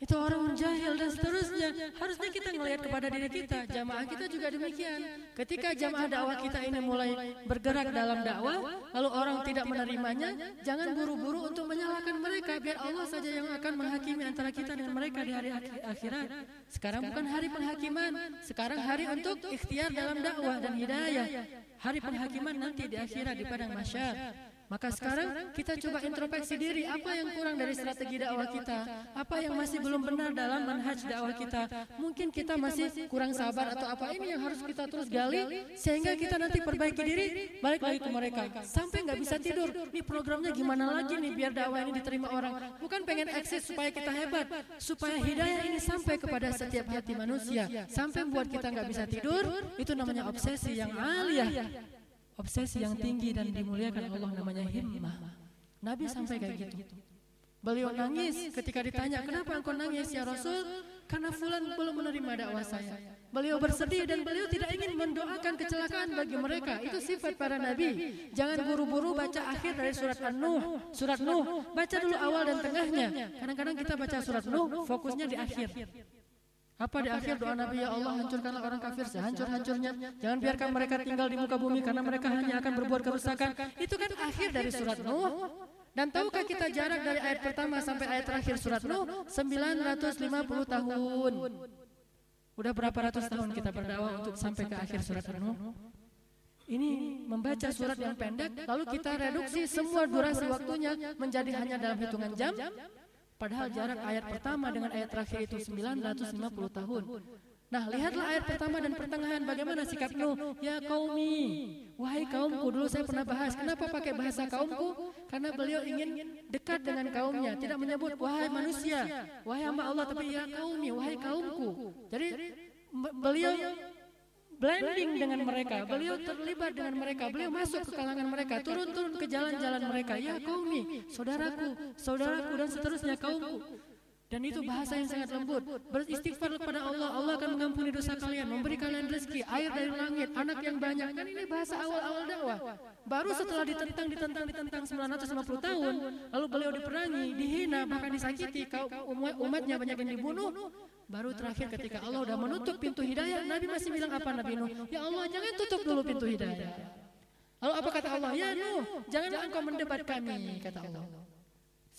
Itu orang jahil dan seterusnya. Harusnya kita melihat kepada diri kita. Jamaah kita juga demikian. Ketika jamaah dakwah kita ini mulai bergerak dalam dakwah, lalu orang tidak menerimanya, jangan buru-buru untuk menyalahkan mereka. Biar Allah saja yang akan menghakimi antara kita dengan mereka di hari akhirat. Sekarang bukan hari penghakiman. Sekarang hari untuk ikhtiar dalam dakwah dan hidayah. Hari penghakiman nanti di akhirat di padang masyar. Maka sekarang kita coba introspeksi diri apa yang kurang dari strategi dakwah kita, apa yang masih belum benar dalam manhaj dakwah kita. Mungkin kita masih kurang sabar atau apa ini yang harus kita terus gali sehingga kita nanti perbaiki diri, balik lagi ke mereka. Sampai nggak bisa tidur. Ini programnya gimana lagi nih biar dakwah ini diterima orang? Bukan pengen eksis supaya kita hebat, supaya hidayah ini sampai kepada setiap hati manusia, sampai buat kita nggak bisa tidur. Itu namanya obsesi yang aliyah obsesi yang tinggi dan dimuliakan Allah namanya himmah. Nabi sampai kayak gitu. Beliau nangis ketika ditanya, kenapa engkau nangis ya Rasul? Karena fulan belum menerima dakwah saya. Beliau bersedih dan beliau tidak ingin mendoakan kecelakaan bagi mereka. Itu sifat para nabi. Jangan buru-buru baca akhir dari surat An-Nuh. Surat Nuh, baca dulu awal dan tengahnya. Kadang-kadang kita baca surat Nuh, fokusnya di akhir. Apa di akhir doa Nabi ya Allah hancurkanlah orang kafir sehancur-hancurnya. Jangan biarkan mereka tinggal di muka bumi karena mereka hanya akan berbuat kerusakan. Itu kan akhir dari surat Nuh. Dan tahukah kita jarak dari ayat pertama sampai ayat terakhir surat Nuh? 950 tahun. Udah berapa ratus tahun kita berdakwah untuk sampai ke akhir surat Nuh? Ini membaca surat yang pendek, lalu kita reduksi semua durasi waktunya menjadi hanya dalam hitungan jam, Padahal jarak ayat pertama dengan ayat terakhir itu 950 tahun. Nah, lihatlah ayat pertama dan pertengahan bagaimana sikap Nuh. Ya kaumi, wahai kaumku. Dulu saya pernah bahas, kenapa pakai bahasa kaumku? Karena beliau ingin dekat dengan kaumnya. Tidak menyebut, wahai manusia, wahai hamba Allah, tapi ya kaumi, wahai kaumku. Jadi beliau blending dengan mereka, beliau terlibat dengan mereka, beliau masuk ke kalangan mereka, turun-turun ke jalan-jalan mereka. Ya kaumi, saudaraku, saudaraku dan seterusnya kaumku. Dan itu bahasa yang sangat lembut. Beristighfar kepada Allah, Allah akan mengampuni dosa kalian, memberi kalian rezeki, air dari langit, anak yang banyak. Kan ini bahasa awal-awal dakwah. Baru setelah ditentang, ditentang, ditentang 950 tahun, lalu beliau diperangi, dihina, bahkan disakiti, kaum umatnya banyak yang dibunuh. Baru terakhir ketika Allah sudah menutup pintu hidayah, Nabi masih bilang apa Nabi Nuh? Ya Allah, jangan tutup dulu pintu hidayah. Lalu apa kata Allah? Ya Nuh, janganlah engkau mendebat kami, kata Allah.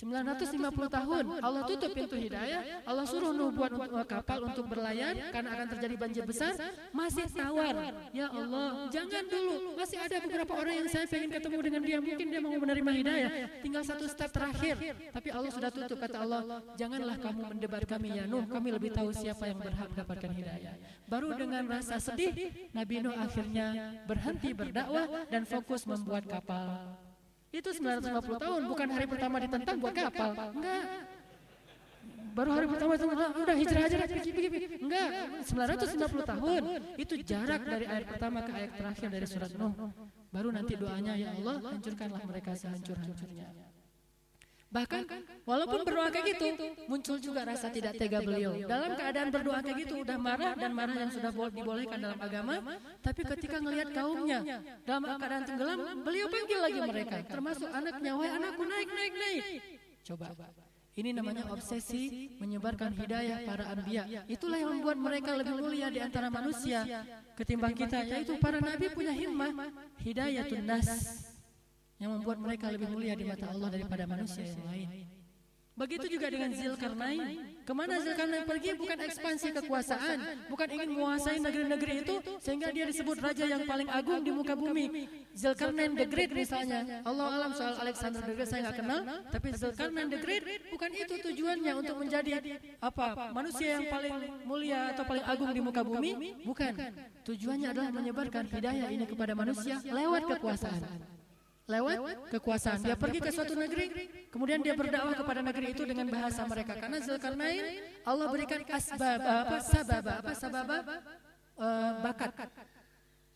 950 tahun. Allah tutup pintu hidayah. Allah suruh Nuh buat kapal untuk berlayar karena akan terjadi banjir besar. masih tawar. ya Allah jangan dulu. masih ada beberapa orang yang saya ingin ketemu dengan dia mungkin dia mau menerima hidayah. tinggal satu step terakhir. tapi Allah sudah tutup kata Allah janganlah kamu mendebat kami ya Nuh. Kami lebih tahu siapa yang berhak mendapatkan hidayah. baru dengan rasa sedih Nabi Nuh akhirnya berhenti berdakwah dan fokus membuat kapal itu 950 tahun, bukan hari pertama ditentang buat kapal. Enggak. Baru hari pertama itu udah hijrah aja pergi pergi. Enggak, 950 tahun. Itu jarak dari ayat pertama ke ayat terakhir dari surat Nuh. Baru nanti doanya ya Allah hancurkanlah mereka sehancur-hancurnya. Bahkan walaupun berdoa kayak gitu, muncul juga rasa tidak tega beliau. Dalam keadaan berdoa kayak gitu udah marah dan marah yang sudah dibolehkan dalam agama, tapi ketika ngelihat kaumnya dalam keadaan tenggelam, beliau panggil lagi mereka, termasuk anaknya, "Wahai anakku, naik, naik, naik." Coba. Ini namanya obsesi menyebarkan hidayah para anbiya. Itulah yang membuat mereka lebih mulia di antara manusia ketimbang kita, yaitu para nabi punya himmah hidayatun nas yang membuat mereka lebih mulia di mata Allah daripada manusia yang lain. Begitu juga dengan Zilkarnain. Ke mana Zilkarnain pergi bukan ekspansi kekuasaan, bukan ingin menguasai negeri-negeri itu sehingga dia disebut raja yang paling agung di muka bumi. Zilkarnain the Great misalnya. Allah alam soal Alexander the Great saya nggak kenal, tapi Zilkarnain the Great bukan itu tujuannya untuk menjadi apa manusia yang paling mulia atau paling agung di muka bumi, bukan. Tujuannya adalah menyebarkan hidayah ini kepada manusia lewat kekuasaan. Lewat kekuasaan. Dia pergi ke suatu negeri, kemudian dia berdakwah kepada negeri itu dengan bahasa mereka. Karena Zulkarnain Allah berikan asbab apa sababa apa sababa uh, bakat.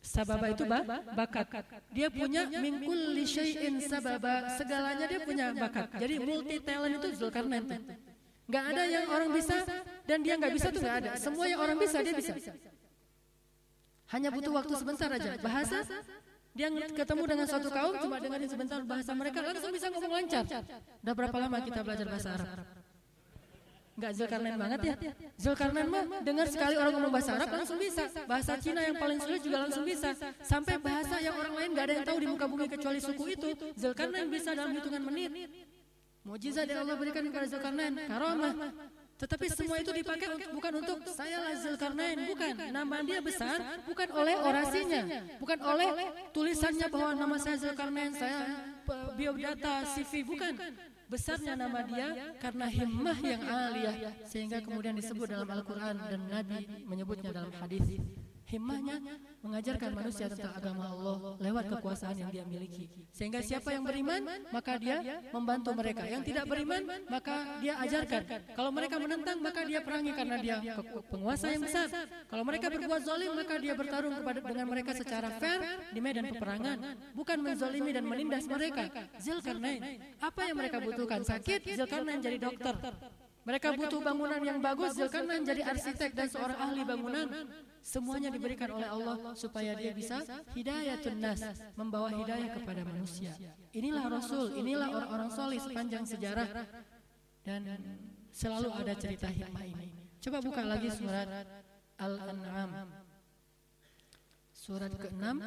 Sababa itu ba, bakat. Dia punya mingkul syai'in sababa, segalanya dia punya bakat. Jadi multi talent itu Zulkarnain. Gak ada yang orang bisa dan dia nggak bisa tuh nggak ada. Semua yang orang bisa dia bisa. Hanya butuh waktu sebentar aja. Bahasa dia ketemu dengan suatu kaum cuma dengerin sebentar bahasa mereka langsung bisa ngomong lancar. Udah berapa lama kita belajar bahasa Arab? Enggak Zulkarnain banget ya. Zulkarnain mah dengar sekali orang ngomong bahasa Arab langsung bisa. Bahasa Cina yang paling sulit juga langsung bisa. Sampai bahasa yang orang lain nggak ada yang tahu di muka bumi kecuali suku itu, Zulkarnain bisa dalam hitungan menit. Mujizat yang Allah berikan kepada Zulkarnain, karamah. Tetapi semua itu dipakai untuk, bukan untuk saya lah Zulkarnain, bukan. Nama dia besar bukan oleh orasinya, bukan oleh tulisannya bahwa nama saya Zulkarnain, saya biodata, CV, bukan. Besarnya nama dia karena himmah yang aliyah. sehingga kemudian disebut dalam Al-Quran dan Nabi menyebutnya dalam hadis himmahnya mengajarkan manusia tentang agama Allah lewat kekuasaan yang dia miliki. Sehingga siapa yang beriman, maka dia membantu mereka. Yang tidak beriman, maka dia ajarkan. Kalau mereka menentang, maka dia perangi karena dia penguasa yang besar. Kalau mereka berbuat zalim, maka dia bertarung kepada dengan mereka secara fair di medan peperangan, bukan menzalimi dan menindas mereka. Zulkarnain, apa yang mereka butuhkan? Sakit, Zulkarnain jadi dokter. Mereka butuh bangunan yang bagus, Zulkarnain jadi arsitek dan seorang ahli bangunan. Semuanya diberikan oleh Allah supaya dia bisa hidayatun nas, membawa hidayah kepada manusia. Inilah Rasul, inilah orang-orang soleh sepanjang sejarah. dan selalu ada cerita hikmah ini. Coba buka lagi surat Al-An'am. Surat ke-6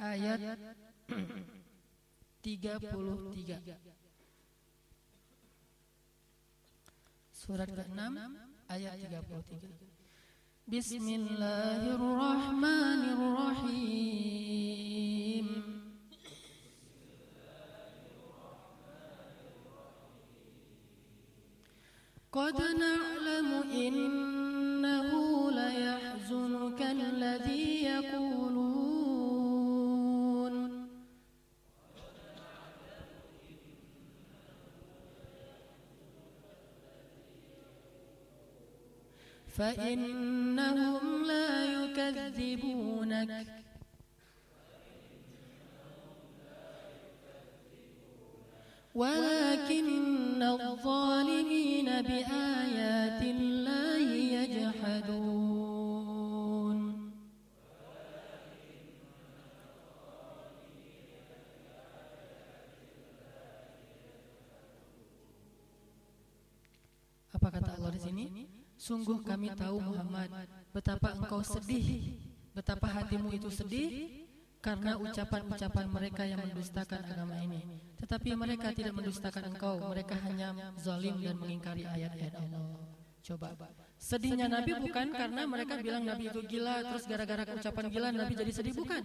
ayat 33. سورة النام آيات 33 بسم الله الرحمن الرحيم. قد نعلم إنه ليحزنك الذي يقولون. فإنهم لا يكذبونك. ولكن الظالمين بآيات الله يجحدون. Sungguh kami tahu Muhammad betapa engkau sedih, betapa hatimu itu sedih karena ucapan-ucapan mereka yang mendustakan agama ini. Tetapi mereka tidak mendustakan engkau, mereka hanya zalim dan mengingkari ayat-ayat Allah. Coba. Sedihnya Nabi bukan karena mereka bilang Nabi itu gila, terus gara-gara ucapan gila Nabi jadi sedih, bukan.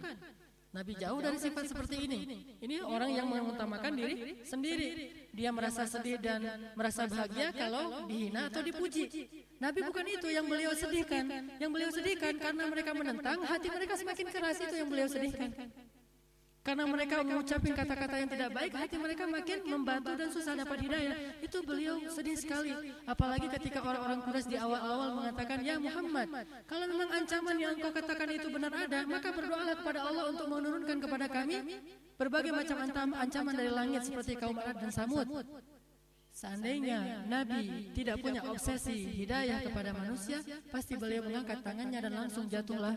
Nabi jauh dari sifat seperti ini. Ini orang yang mengutamakan diri sendiri. Dia merasa sedih dan merasa bahagia kalau dihina atau dipuji. Nabi bukan itu yang beliau sedihkan. Yang beliau sedihkan karena mereka menentang, hati mereka semakin keras itu yang beliau sedihkan. Karena mereka mengucapkan kata-kata yang tidak baik, hati mereka makin membantu dan susah dapat hidayah. Itu beliau sedih sekali. Apalagi ketika orang-orang Quraisy di awal-awal mengatakan, Ya Muhammad, kalau memang ancaman yang engkau katakan itu benar ada, maka berdoalah kepada Allah untuk menurunkan kepada kami berbagai macam ancaman dari langit seperti kaum Ad dan Samud. Seandainya Nabi tidak punya obsesi hidayah kepada manusia, pasti beliau mengangkat tangannya dan langsung jatuhlah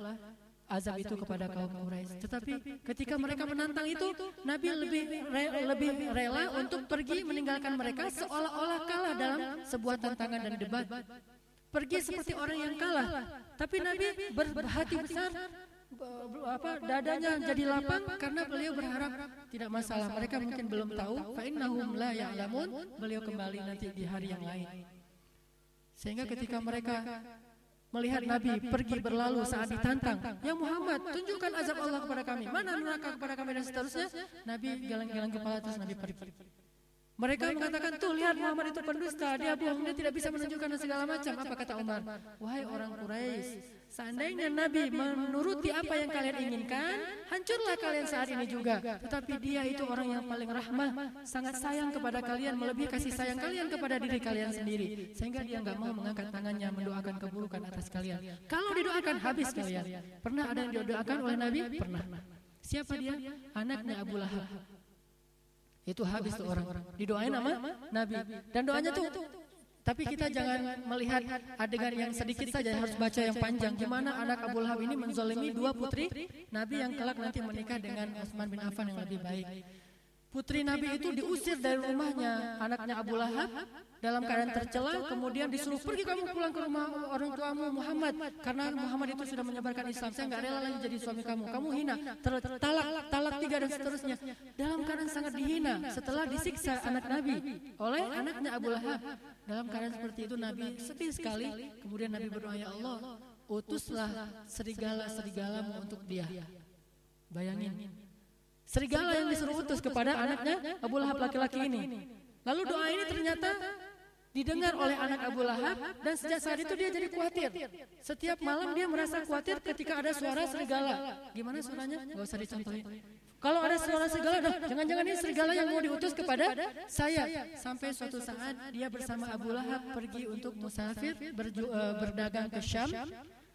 azab itu kepada kaum Quraisy. Tetapi ketika mereka menantang itu, Nabi lebih re, lebih rela untuk pergi meninggalkan mereka seolah-olah kalah dalam sebuah tantangan dan debat. Pergi seperti orang yang kalah. Tapi Nabi berhati besar apa dadanya jadi lapang karena beliau berharap tidak masalah. mereka mungkin belum tahu. fa innahum la ya'lamun. Beliau kembali nanti di hari yang lain. Sehingga ketika mereka melihat Nabi pergi berlalu saat ditantang. Ya Muhammad, tunjukkan azab Allah kepada kami. Mana neraka kepada kami dan seterusnya. Nabi geleng-geleng kepala terus Nabi pergi. Mereka mengatakan tuh lihat Muhammad itu pendusta, dia bohong, dia tidak bisa menunjukkan segala macam. Apa kata Umar? Wahai orang Quraisy, seandainya Nabi menuruti apa yang kalian inginkan, hancurlah kalian saat ini juga. Tetapi dia itu orang yang paling rahmah, sangat sayang kepada kalian, melebihi kasih sayang kalian kepada diri kalian sendiri, sehingga dia nggak mau mengangkat tangannya mendoakan keburukan atas kalian. Kalau didoakan habis kalian. Pernah ada yang didoakan oleh Nabi? Pernah. Siapa dia? Anaknya Abu Lahab. Itu habis tuh orang. Didoain sama Nabi. Dan doanya tuh tapi kita jangan melihat adegan yang sedikit saja harus baca yang panjang. Gimana anak Abu Lahab ini menzolimi dua putri Nabi yang kelak nanti menikah dengan Utsman bin Affan yang lebih baik. Putri Nabi itu diusir dari rumahnya. anaknya Abu Lahab dalam keadaan tercela kemudian disuruh pergi kamu pulang ke rumah orang tuamu Muhammad. Karena Muhammad itu sudah menyebarkan Islam. Saya nggak rela lagi jadi suami kamu. kamu hina. talak talak tiga dan seterusnya. dalam keadaan sangat dihina. setelah disiksa anak Nabi oleh anaknya Abu Lahab. Dalam keadaan seperti itu Nabi sedih sekali. kemudian Nabi berdoa ya Allah utuslah serigala serigalamu untuk dia bayangin Serigala yang disuruh utus kepada anaknya Abu Lahab laki-laki ini. Lalu doa ini ternyata didengar oleh anak Abu Lahab dan sejak saat itu dia jadi khawatir. Setiap malam dia merasa khawatir ketika ada suara serigala. Gimana suaranya? Gak usah dicontohin. Kalau ada suara serigala, jangan-jangan ini serigala yang mau diutus kepada saya. Sampai suatu saat dia bersama Abu Lahab pergi untuk musafir berju, uh, berdagang ke Syam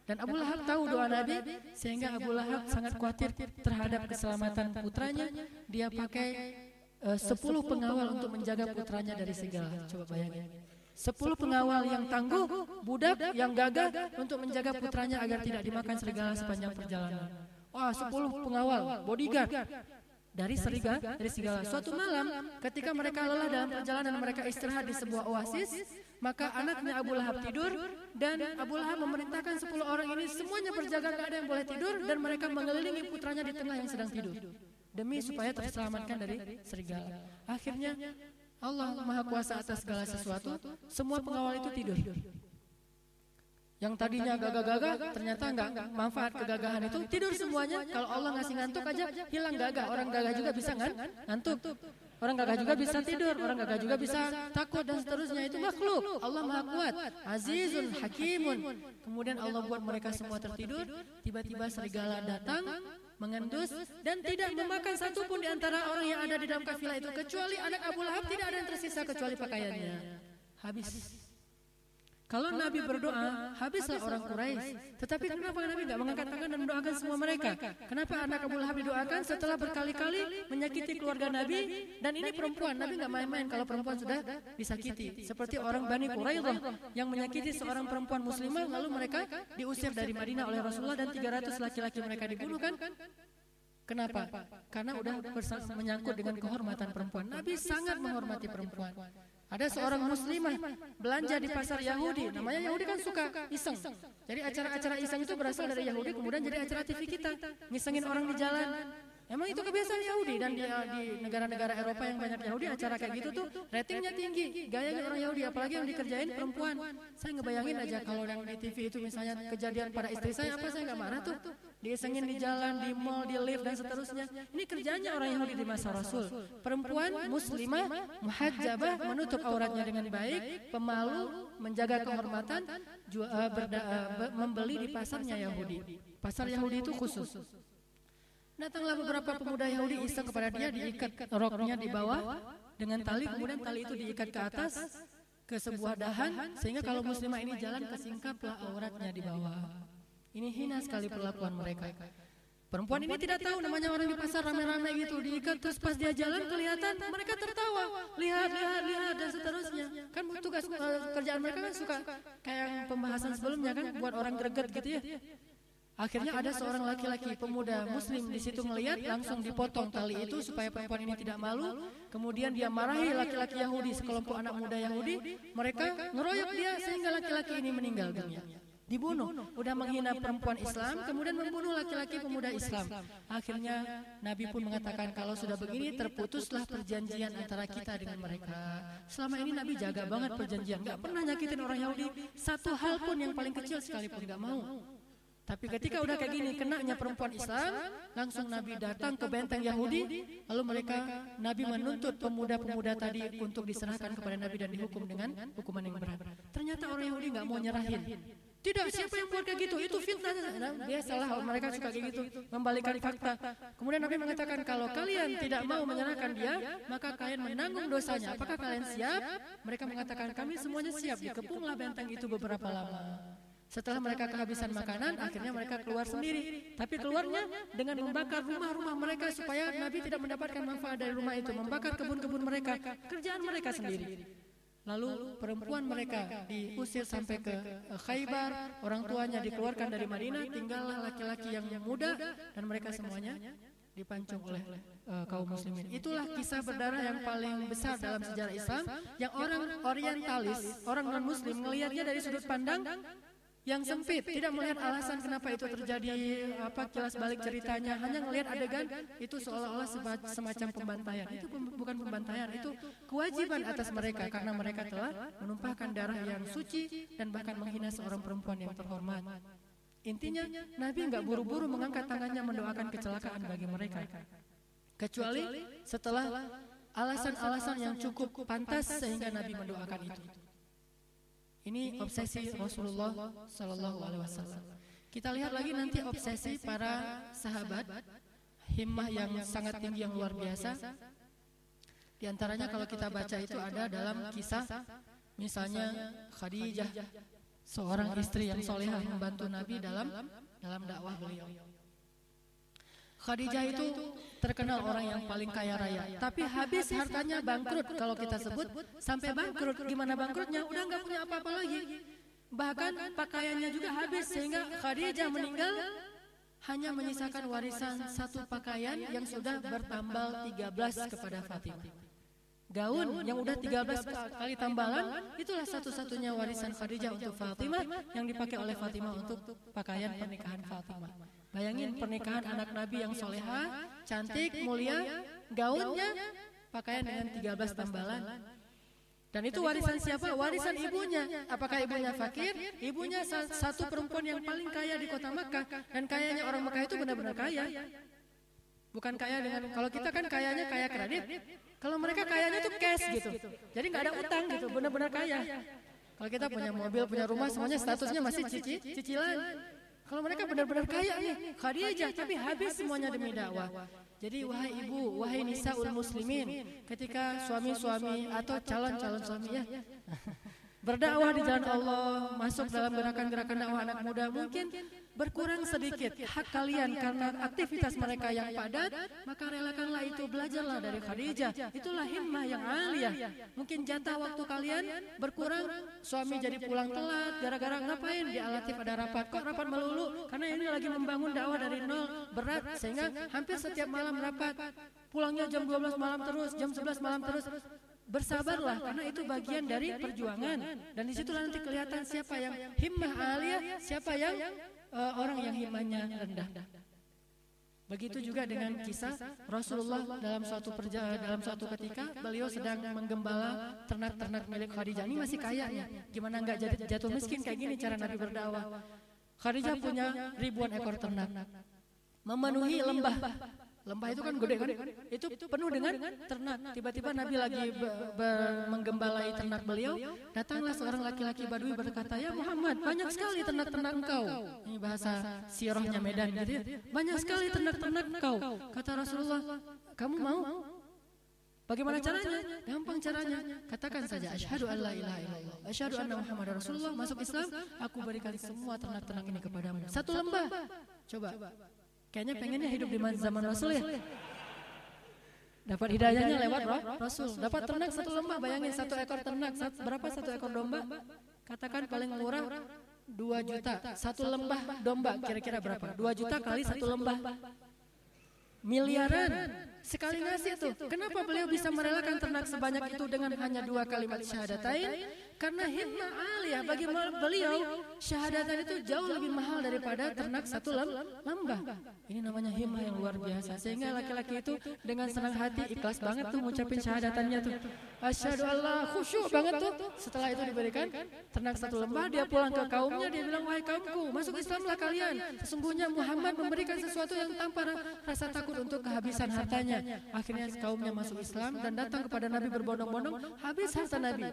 dan Abu Lahab tahu doa Nabi sehingga Abu Lahab sangat khawatir terhadap keselamatan putranya. Dia pakai uh, pengawal untuk menjaga putranya dari segala. Coba bayangin. Sepuluh pengawal yang tangguh, budak yang gagah untuk menjaga putranya agar tidak dimakan serigala sepanjang perjalanan. Wah, sepuluh pengawal, bodyguard dari serigala, dari segala. Suatu malam, ketika mereka lelah dalam perjalanan mereka istirahat di sebuah oasis, maka anaknya Abu Lahab tidur dan Abu Lahab memerintahkan 10 orang ini semuanya berjaga tidak ada yang boleh tidur dan mereka mengelilingi putranya di tengah yang sedang tidur demi supaya terselamatkan dari serigala. Akhirnya Allah Maha Kuasa atas segala sesuatu, semua pengawal itu tidur. Yang tadinya gagah-gagah ternyata enggak manfaat kegagahan itu tidur semuanya. Kalau Allah ngasih ngantuk aja hilang gagah. Orang gagah juga bisa kan ngantuk. Orang gagah juga bisa tidur, orang gagah juga bisa takut dan seterusnya. Itu makhluk. Allah Maha Kuat, Azizun Hakimun. Kemudian Allah buat mereka semua tertidur, tiba-tiba serigala datang, mengendus dan tidak memakan satu pun di antara orang yang ada di dalam kafilah itu kecuali anak Abu Lahab tidak ada yang tersisa kecuali pakaiannya. Habis. Kalau Nabi berdoa, habislah orang Quraisy. Tetapi kenapa Nabi tidak mengangkat tangan dan mendoakan semua mereka? Kenapa anak Abu Lahab didoakan setelah berkali-kali menyakiti keluarga Nabi? Dan ini perempuan, Nabi nggak main-main kalau perempuan sudah disakiti. Seperti orang Bani Quraidah yang menyakiti seorang perempuan muslimah, lalu mereka diusir dari Madinah oleh Rasulullah dan 300 laki-laki mereka dibunuh kan? Kenapa? Karena udah menyangkut dengan kehormatan perempuan. Nabi sangat menghormati perempuan. Ada seorang muslimah belanja di pasar Yahudi. Namanya Yahudi kan suka iseng. Jadi acara-acara iseng itu berasal dari Yahudi kemudian jadi acara TV kita. Ngisengin orang di jalan. Emang itu kebiasaan Yahudi dan di, di negara-negara Eropa yang banyak Yahudi acara kayak gitu tuh ratingnya tinggi, gayanya orang Yahudi apalagi yang dikerjain perempuan. Saya ngebayangin aja kalau yang di TV itu misalnya kejadian pada istri saya apa saya nggak marah tuh diisengin di jalan, di mall, di lift dan seterusnya. Ini kerjanya orang Yahudi di masa Rasul. Perempuan muslimah muhajjabah menutup auratnya dengan baik, pemalu, menjaga kehormatan, berda, membeli di pasarnya Yahudi. Pasar Yahudi itu khusus. Datanglah beberapa pemuda Yahudi iseng kepada dia diikat roknya di bawah dengan tali kemudian tali itu diikat ke atas ke sebuah dahan sehingga kalau muslimah ini jalan kesingkaplah auratnya di bawah. Ini hina sekali perlakuan mereka. Perempuan ini tidak tahu namanya orang di pasar rame-rame gitu diikat terus pas dia jalan kelihatan mereka tertawa. lihat lihat lihat dan seterusnya. kan tugas uh, kerjaan mereka kan suka kayak pembahasan sebelumnya kan buat orang greget gitu ya Akhirnya ada seorang laki-laki pemuda muslim di situ melihat langsung dipotong tali itu supaya perempuan ini tidak malu. Kemudian dia marahi laki-laki Yahudi, sekelompok anak muda Yahudi. Mereka ngeroyok dia sehingga laki-laki ini meninggal dunia. Dibunuh, udah menghina perempuan Islam, kemudian membunuh laki-laki pemuda Islam. Akhirnya Nabi pun mengatakan kalau sudah begini terputuslah perjanjian antara kita dengan mereka. Selama ini Nabi jaga banget perjanjian, nggak pernah nyakitin orang Yahudi. Satu hal pun yang paling kecil sekalipun nggak mau. Tapi ketika udah kayak gini, kenanya perempuan Islam, langsung Nabi datang ke benteng Yahudi, lalu mereka Nabi menuntut pemuda-pemuda tadi untuk diserahkan kepada Nabi dan dihukum dengan hukuman yang berat. Ternyata orang Yahudi nggak mau nyerahin. Tidak, siapa yang buat kayak gitu? Itu fitnah. Nah, biasalah mereka suka kayak gitu, membalikan fakta. Kemudian Nabi mengatakan kalau kalian tidak mau menyerahkan dia, maka kalian menanggung dosanya. Apakah kalian siap? Mereka mengatakan kami semuanya siap. Dikepunglah benteng itu beberapa lama. Setelah mereka kehabisan makanan, akhirnya mereka keluar sendiri. Tapi keluarnya dengan membakar rumah-rumah mereka supaya Nabi tidak mendapatkan manfaat dari rumah itu. Membakar kebun-kebun mereka, kerjaan mereka sendiri. Lalu perempuan mereka diusir sampai ke Khaybar, orang tuanya dikeluarkan dari Madinah, tinggallah laki-laki yang muda dan mereka semuanya dipancung oleh uh, kaum muslimin. Itulah kisah berdarah yang paling besar dalam sejarah Islam yang orang orientalis, orang non-muslim melihatnya dari sudut pandang yang sempit, tidak melihat alasan kenapa itu terjadi, apa kilas balik ceritanya, hanya melihat adegan itu seolah-olah semacam pembantaian. Itu bukan pembantaian, itu kewajiban atas mereka karena mereka telah menumpahkan darah yang suci dan bahkan menghina seorang perempuan yang terhormat. Intinya, Nabi nggak buru-buru mengangkat tangannya mendoakan kecelakaan bagi mereka. Kecuali setelah alasan-alasan yang cukup pantas sehingga Nabi mendoakan itu. Ini obsesi Rasulullah Sallallahu Alaihi Wasallam. Kita lihat lagi nanti obsesi para sahabat, himmah yang sangat tinggi yang luar biasa. Di antaranya kalau kita baca itu ada dalam kisah, misalnya Khadijah, seorang istri yang solehah membantu Nabi dalam dalam dakwah beliau. Khadijah itu terkenal orang yang paling kaya raya. Tapi habis hartanya bangkrut kalau kita sebut sampai bangkrut. Gimana bangkrutnya? Udah nggak punya apa-apa lagi. Bahkan pakaiannya juga habis sehingga Khadijah meninggal hanya menyisakan warisan satu pakaian yang sudah bertambal 13 kepada Fatimah. Gaun yang udah 13 kali tambalan itulah satu-satunya warisan Khadijah untuk Fatimah yang dipakai oleh Fatimah untuk pakaian pernikahan Fatimah. Bayangin pernikahan anak Nabi yang soleha, cantik, mulia, gaunnya pakaian dengan 13 tambalan. Dan itu warisan siapa? Warisan ibunya. Apakah ibunya fakir? Ibunya satu perempuan yang paling kaya di kota Makkah. Dan kayanya orang Makkah itu benar-benar kaya. Bukan kaya dengan, kalau kita kan kayanya kaya kredit. Kalau mereka kayanya itu cash gitu. Jadi nggak ada utang gitu, benar-benar kaya. Kalau kita punya mobil, punya rumah, semuanya statusnya masih cici, cicilan. Kalau mereka benar-benar kaya nih, Khadijah, tapi habis semuanya demi dakwah. Jadi wahai ibu, wahai nisaul muslimin, ketika suami-suami atau calon-calon suami ya, berdakwah di jalan Allah, masuk dalam gerakan-gerakan dakwah anak muda, mungkin berkurang sedikit hak kalian karena aktivitas mereka yang padat, maka relakanlah itu belajarlah dari Khadijah. Itulah himmah yang aliyah. Mungkin jatah waktu kalian berkurang, suami jadi pulang telat gara-gara ngapain? di alatif ada rapat. Kok rapat melulu? Karena ini lagi membangun dakwah dari nol. berat sehingga hampir setiap malam rapat. Pulangnya jam 12 malam terus, jam 11 malam terus bersabarlah karena itu bagian dari perjuangan dan di situ nanti kelihatan siapa yang himmah aliyah siapa yang uh, orang yang imannya rendah. Begitu juga dengan kisah Rasulullah dalam suatu perjalanan dalam suatu ketika beliau sedang menggembala ternak-ternak milik Khadijah. Ini masih kaya ya. Gimana nggak jatuh miskin kayak gini cara Nabi berdakwah. Khadijah punya ribuan ekor ternak. Memenuhi lembah Lembah itu kan gede kan? Itu penuh dengan ternak. Tiba-tiba Nabi lagi menggembalai ternak beliau, datanglah seorang laki-laki Badui berkata, "Ya Muhammad, banyak sekali ternak-ternak engkau." Ini bahasa sirohnya Medan gitu ya. Banyak sekali ternak-ternak engkau. Kata Rasulullah, "Kamu mau?" Bagaimana caranya? Gampang caranya. Katakan saja asyhadu an la ilaha illallah. Asyhadu anna Muhammadar Rasulullah masuk Islam, aku berikan semua ternak-ternak ini kepadamu. Satu lembah. Coba. Kayaknya pengennya hidup di zaman Rasul ya. Dapat hidayahnya lewat Rasul. Dapat ternak satu lembah, bayangin satu ekor ternak, berapa satu ekor domba? Katakan paling murah dua juta. Satu lembah domba kira-kira berapa? Dua juta kali satu lembah. Miliaran sekali ngasih tuh. Kenapa beliau bisa merelakan ternak sebanyak itu dengan hanya dua kalimat syahadatain? Karena himmah aliyah bagi beliau syahadatan itu jauh lebih mahal daripada ternak satu lembah. Ini namanya himmah yang luar biasa. Sehingga laki-laki itu dengan senang hati ikhlas banget tuh mengucapin syahadatannya tuh. Asyhadu Allah khusyuk banget tuh. Setelah itu diberikan ternak satu lembah dia pulang ke kaumnya dia bilang wahai kaumku masuk Islamlah kalian. Sesungguhnya Muhammad memberikan sesuatu yang tanpa rasa takut untuk kehabisan hartanya. Akhirnya kaumnya masuk Islam dan datang kepada Nabi berbondong-bondong habis harta Nabi.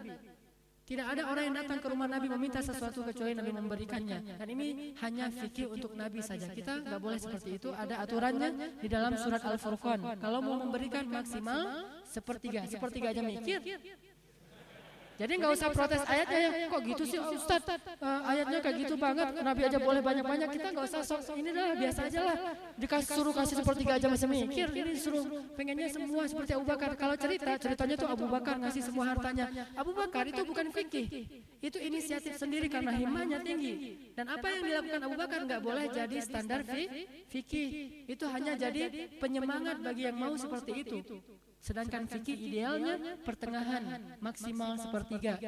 Tidak ada orang yang datang ke rumah Nabi meminta sesuatu kecuali Nabi memberikannya. Dan ini hanya fikih untuk Nabi saja. Kita nggak boleh seperti itu. Ada aturannya di dalam surat Al-Furqan. Kalau mau memberikan maksimal sepertiga, sepertiga aja mikir. Jadi nggak usah protes ayatnya ya, kok gitu sih Ustaz, uh, ayatnya kayak gitu banget, Nabi aja boleh banyak-banyak, kita nggak usah sok, ini dah biasa aja lah, dikasih suruh kasih sepertiga aja masih mikir, ini suruh pengennya semua seperti Abu Bakar, kalau cerita, ceritanya tuh Abu Bakar ngasih semua hartanya, Abu Bakar itu bukan fikih, itu inisiatif sendiri karena himahnya tinggi, dan apa yang dilakukan Abu Bakar nggak boleh jadi standar fikih, itu hanya jadi penyemangat bagi yang mau seperti itu. Sedangkan fikih idealnya pertengahan maksimal sepertiga.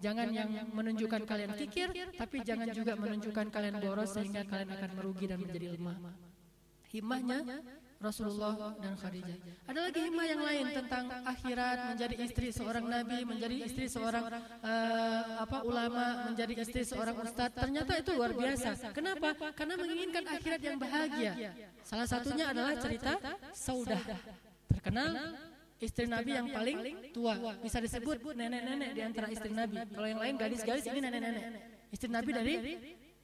Jangan yang menunjukkan kalian kikir, tapi jangan juga menunjukkan kalian boros sehingga kalian akan merugi dan menjadi lemah. Himahnya Rasulullah dan Khadijah. Ada lagi himah yang lain tentang akhirat, menjadi istri seorang nabi, menjadi istri seorang uh, apa ulama, menjadi istri seorang ustadz. Ternyata itu luar biasa. Kenapa? Karena menginginkan akhirat yang bahagia. Salah satunya adalah cerita Saudah. Terkenal istri Nabi yang paling tua. Bisa disebut nenek-nenek di antara istri Nabi. Kalau yang lain gadis-gadis ini nenek-nenek. Istri Nabi dari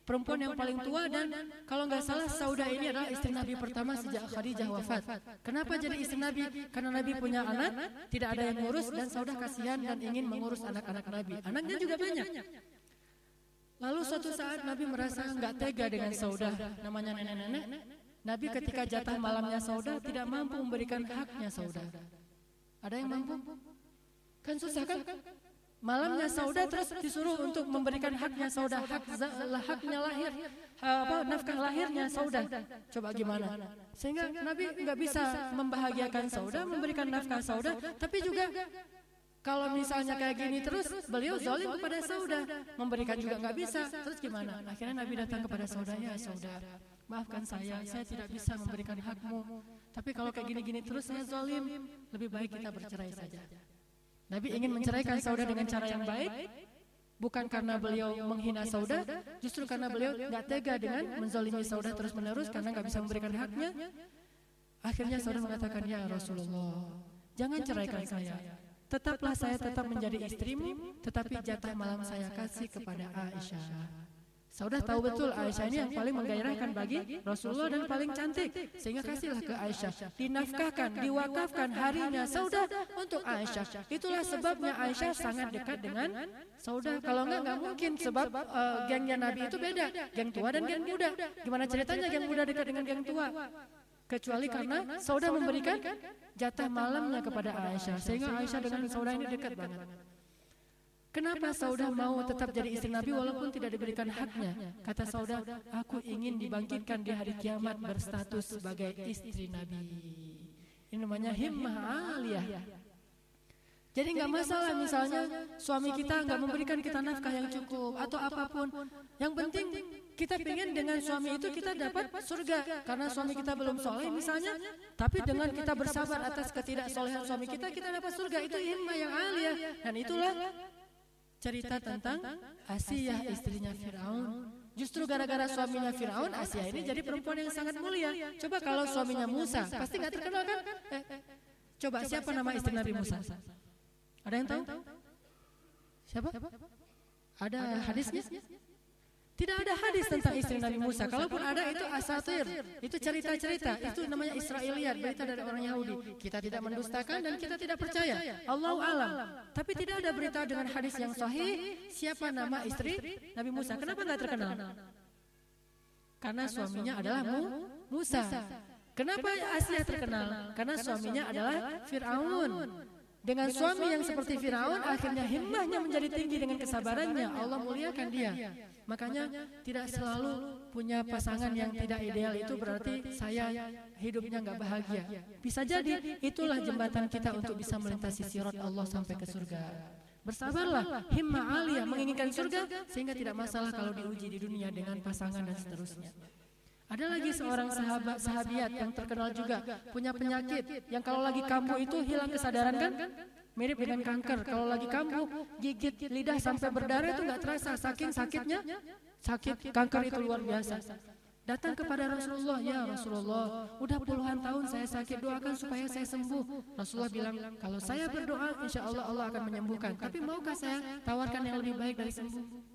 perempuan yang paling tua dan kalau nggak salah Saudah ini adalah istri Nabi pertama sejak Khadijah wafat. Kenapa jadi istri Nabi? Karena Nabi punya anak, tidak ada yang ngurus dan Saudah kasihan dan ingin mengurus anak-anak Nabi. Anaknya juga banyak. Lalu suatu saat Nabi merasa nggak tega dengan Saudah, namanya nenek-nenek. Nabi ketika jatah malamnya Saudah tidak mampu memberikan haknya Saudah. Ada yang mampu? Kan susah kan? Malamnya sauda terus disuruh untuk memberikan haknya sauda, hak haknya lahir, apa nafkah lahirnya sauda. Coba gimana? Sehingga Nabi nggak bisa membahagiakan sauda, memberikan nafkah sauda, tapi juga kalau misalnya kayak gini terus, beliau zalim kepada sauda, memberikan juga nggak bisa. Terus gimana? Akhirnya Nabi datang kepada saudara, maafkan saya, saya tidak bisa memberikan hakmu. Tapi kalau kayak gini-gini terus saya zalim, lebih baik kita bercerai saja. Nabi ingin menceraikan Sauda dengan cara yang baik, bukan karena beliau menghina Sauda, justru karena beliau nggak tega dengan menzalimi Sauda terus menerus karena nggak bisa memberikan haknya. Akhirnya Sauda mengatakan, ya Rasulullah, jangan ceraikan saya. Tetaplah saya tetap menjadi istrimu, tetapi jatah malam saya kasih kepada Aisyah. Saudah tahu betul Aisyah ini yang paling menggairahkan bagi Rasulullah dan paling cantik. Sehingga kasihlah ke Aisyah. Dinafkahkan, diwakafkan harinya Saudah untuk Aisyah. Itulah sebabnya Aisyah sangat dekat dengan Saudah. Kalau enggak, enggak mungkin. Sebab uh, gengnya Nabi itu beda. Geng tua dan geng muda. Gimana ceritanya geng muda dekat dengan geng tua? Kecuali karena Saudah memberikan jatah malamnya kepada Aisyah. Sehingga Aisyah dengan Saudah ini dekat banget. Kenapa Saudah mau tetap jadi istri Nabi walaupun tidak diberikan haknya? Kata Saudah, aku ingin dibangkitkan di hari kiamat berstatus sebagai istri Nabi. Ini namanya himmah aliyah. Jadi nggak masalah misalnya suami kita nggak memberikan kita nafkah yang cukup atau apa pun. Yang penting kita ingin dengan suami itu kita dapat surga karena suami kita belum soleh misalnya. Tapi dengan kita bersabar atas ketidaksolehan suami kita kita dapat surga itu himmah yang aliyah dan itulah cerita tentang Asia istrinya Firaun. Justru gara-gara suaminya Firaun, Asia ini jadi perempuan yang sangat mulia. Coba kalau suaminya Musa, pasti nggak terkenal kan? Eh, coba siapa nama istri Nabi Musa? Ada yang tahu? Siapa? Ada hadisnya? Tidak ada hadis tentang istri Nabi Musa. Kalaupun ada itu asatir, itu cerita-cerita, itu namanya Israeliat, berita dari orang Yahudi. Kita tidak mendustakan dan kita tidak percaya. Allah alam. Tapi tidak ada berita dengan hadis yang sahih siapa nama istri Nabi Musa. Kenapa nggak terkenal? Karena suaminya adalah Mu, Musa. Kenapa Asia terkenal? Karena suaminya adalah Fir'aun. Dengan suami yang seperti Firaun, akhirnya himmahnya menjadi tinggi dengan kesabarannya. Allah muliakan dia. Makanya tidak selalu punya pasangan yang tidak ideal itu berarti saya hidupnya nggak bahagia. Bisa jadi itulah jembatan kita untuk bisa melintasi sirat Allah sampai ke surga. Bersabarlah, himmah aliyah menginginkan surga sehingga tidak masalah kalau diuji di dunia dengan pasangan dan seterusnya. Ada lagi seorang sahabat sahabiat yang terkenal juga punya penyakit yang kalau lagi kambuh itu hilang kesadaran kan? Mirip dengan kanker. Kalau lagi kambuh gigit lidah sampai berdarah itu nggak terasa saking sakitnya. Sakit kanker itu luar biasa. Datang kepada Rasulullah, ya Rasulullah, udah puluhan tahun saya sakit, doakan supaya saya sembuh. Rasulullah bilang, kalau saya berdoa, insya Allah Allah akan menyembuhkan. Tapi maukah saya tawarkan yang lebih baik dari sembuh?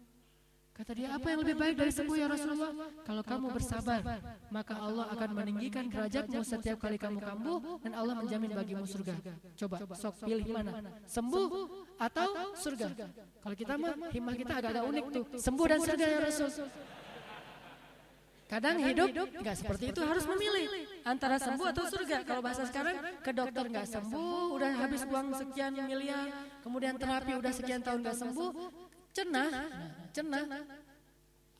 Kata dia, apa yang lebih baik dari sembuh ya Rasulullah? Kalau kamu bersabar, maka Allah akan meninggikan derajatmu setiap kali kamu kambuh dan Allah menjamin bagimu surga. Coba, sok pilih mana? Sembuh atau surga? Kalau kita mah, himmah kita agak-agak unik tuh. Sembuh dan surga ya Rasul. Kadang hidup nggak seperti itu harus memilih antara sembuh atau surga. Kalau bahasa sekarang ke dokter nggak sembuh, udah habis uang sekian miliar, kemudian terapi udah sekian tahun nggak sembuh, cenah, cenah.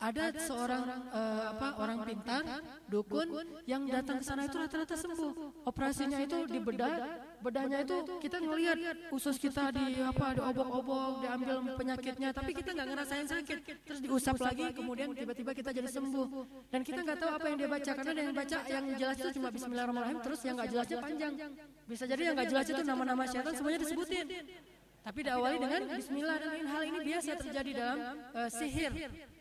Ada seorang uh, apa orang pintar dukun yang datang ke sana itu rata-rata sembuh. Operasinya itu di bedah, bedahnya itu kita ngelihat usus kita di apa di obok-obok, diambil penyakitnya, tapi kita nggak ngerasain sakit. Terus diusap lagi, kemudian tiba-tiba kita jadi sembuh. Dan kita nggak tahu apa yang dia baca karena yang baca yang jelas itu cuma Bismillahirrahmanirrahim, terus yang nggak jelasnya panjang. Bisa jadi yang nggak jelas itu nama-nama syaitan semuanya disebutin. Tapi diawali dengan Bismillah dan hal ini biasa terjadi dalam uh, sihir.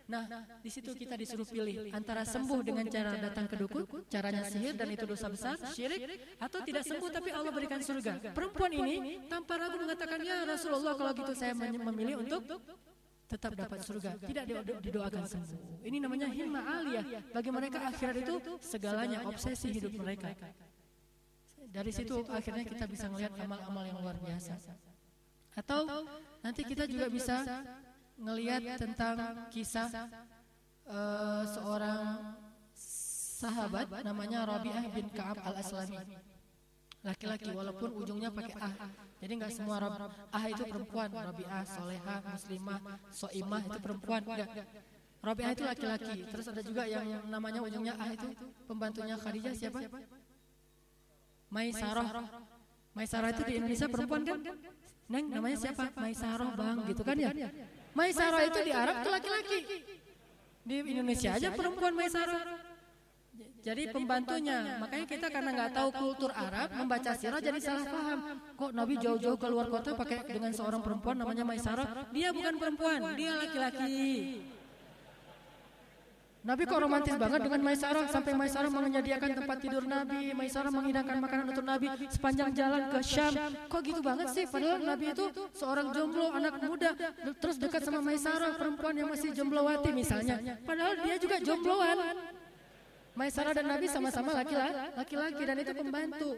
Nah, di situ kita disuruh pilih antara sembuh dengan cara datang ke dukun, caranya sihir dan itu dosa besar, syirik, atau tidak sembuh tapi Allah berikan surga. Perempuan ini tanpa ragu mengatakan, ya Rasulullah kalau gitu saya memilih untuk tetap dapat surga, tidak didoakan sembuh. Ini namanya himmah aliyah. Bagi mereka akhirat itu segalanya, obsesi hidup mereka. Dari situ akhirnya kita bisa melihat amal-amal yang luar biasa. Atau nanti kita juga bisa ngelihat tentang kisah uh, seorang sahabat namanya Rabi'ah bin Ka'ab al-Aslami. Laki-laki walaupun ujungnya pakai ah. Jadi nggak semua Rab ah itu perempuan, Rabi'ah, Solehah, Muslimah, Soimah itu perempuan enggak. Rabi'ah itu laki-laki. Terus ada juga yang, yang namanya ujungnya ah itu pembantunya Khadijah siapa? Maisarah. Maisarah itu di Indonesia perempuan kan? Neng namanya siapa? Maisarah bang gitu kan ya? Maisarah itu di Arab itu laki-laki. Di Indonesia aja perempuan Maisarah. Jadi pembantunya, makanya kita karena nggak tahu kultur Arab membaca sirah jadi salah paham. Kok Nabi jauh-jauh keluar kota pakai dengan seorang perempuan namanya Maisarah? Dia bukan perempuan, dia laki-laki. Nabi kok romantis banget dengan Maisarah sampai Maisarah menyediakan tempat tidur Nabi, Maisarah menghidangkan makanan untuk Nabi sepanjang jalan ke Syam. Kok gitu banget sih? Padahal Nabi itu seorang jomblo, anak muda, terus dekat sama Maisarah, perempuan yang masih jomblowati misalnya. Padahal dia juga jombloan. Maisarah dan Nabi sama-sama laki-laki dan itu pembantu.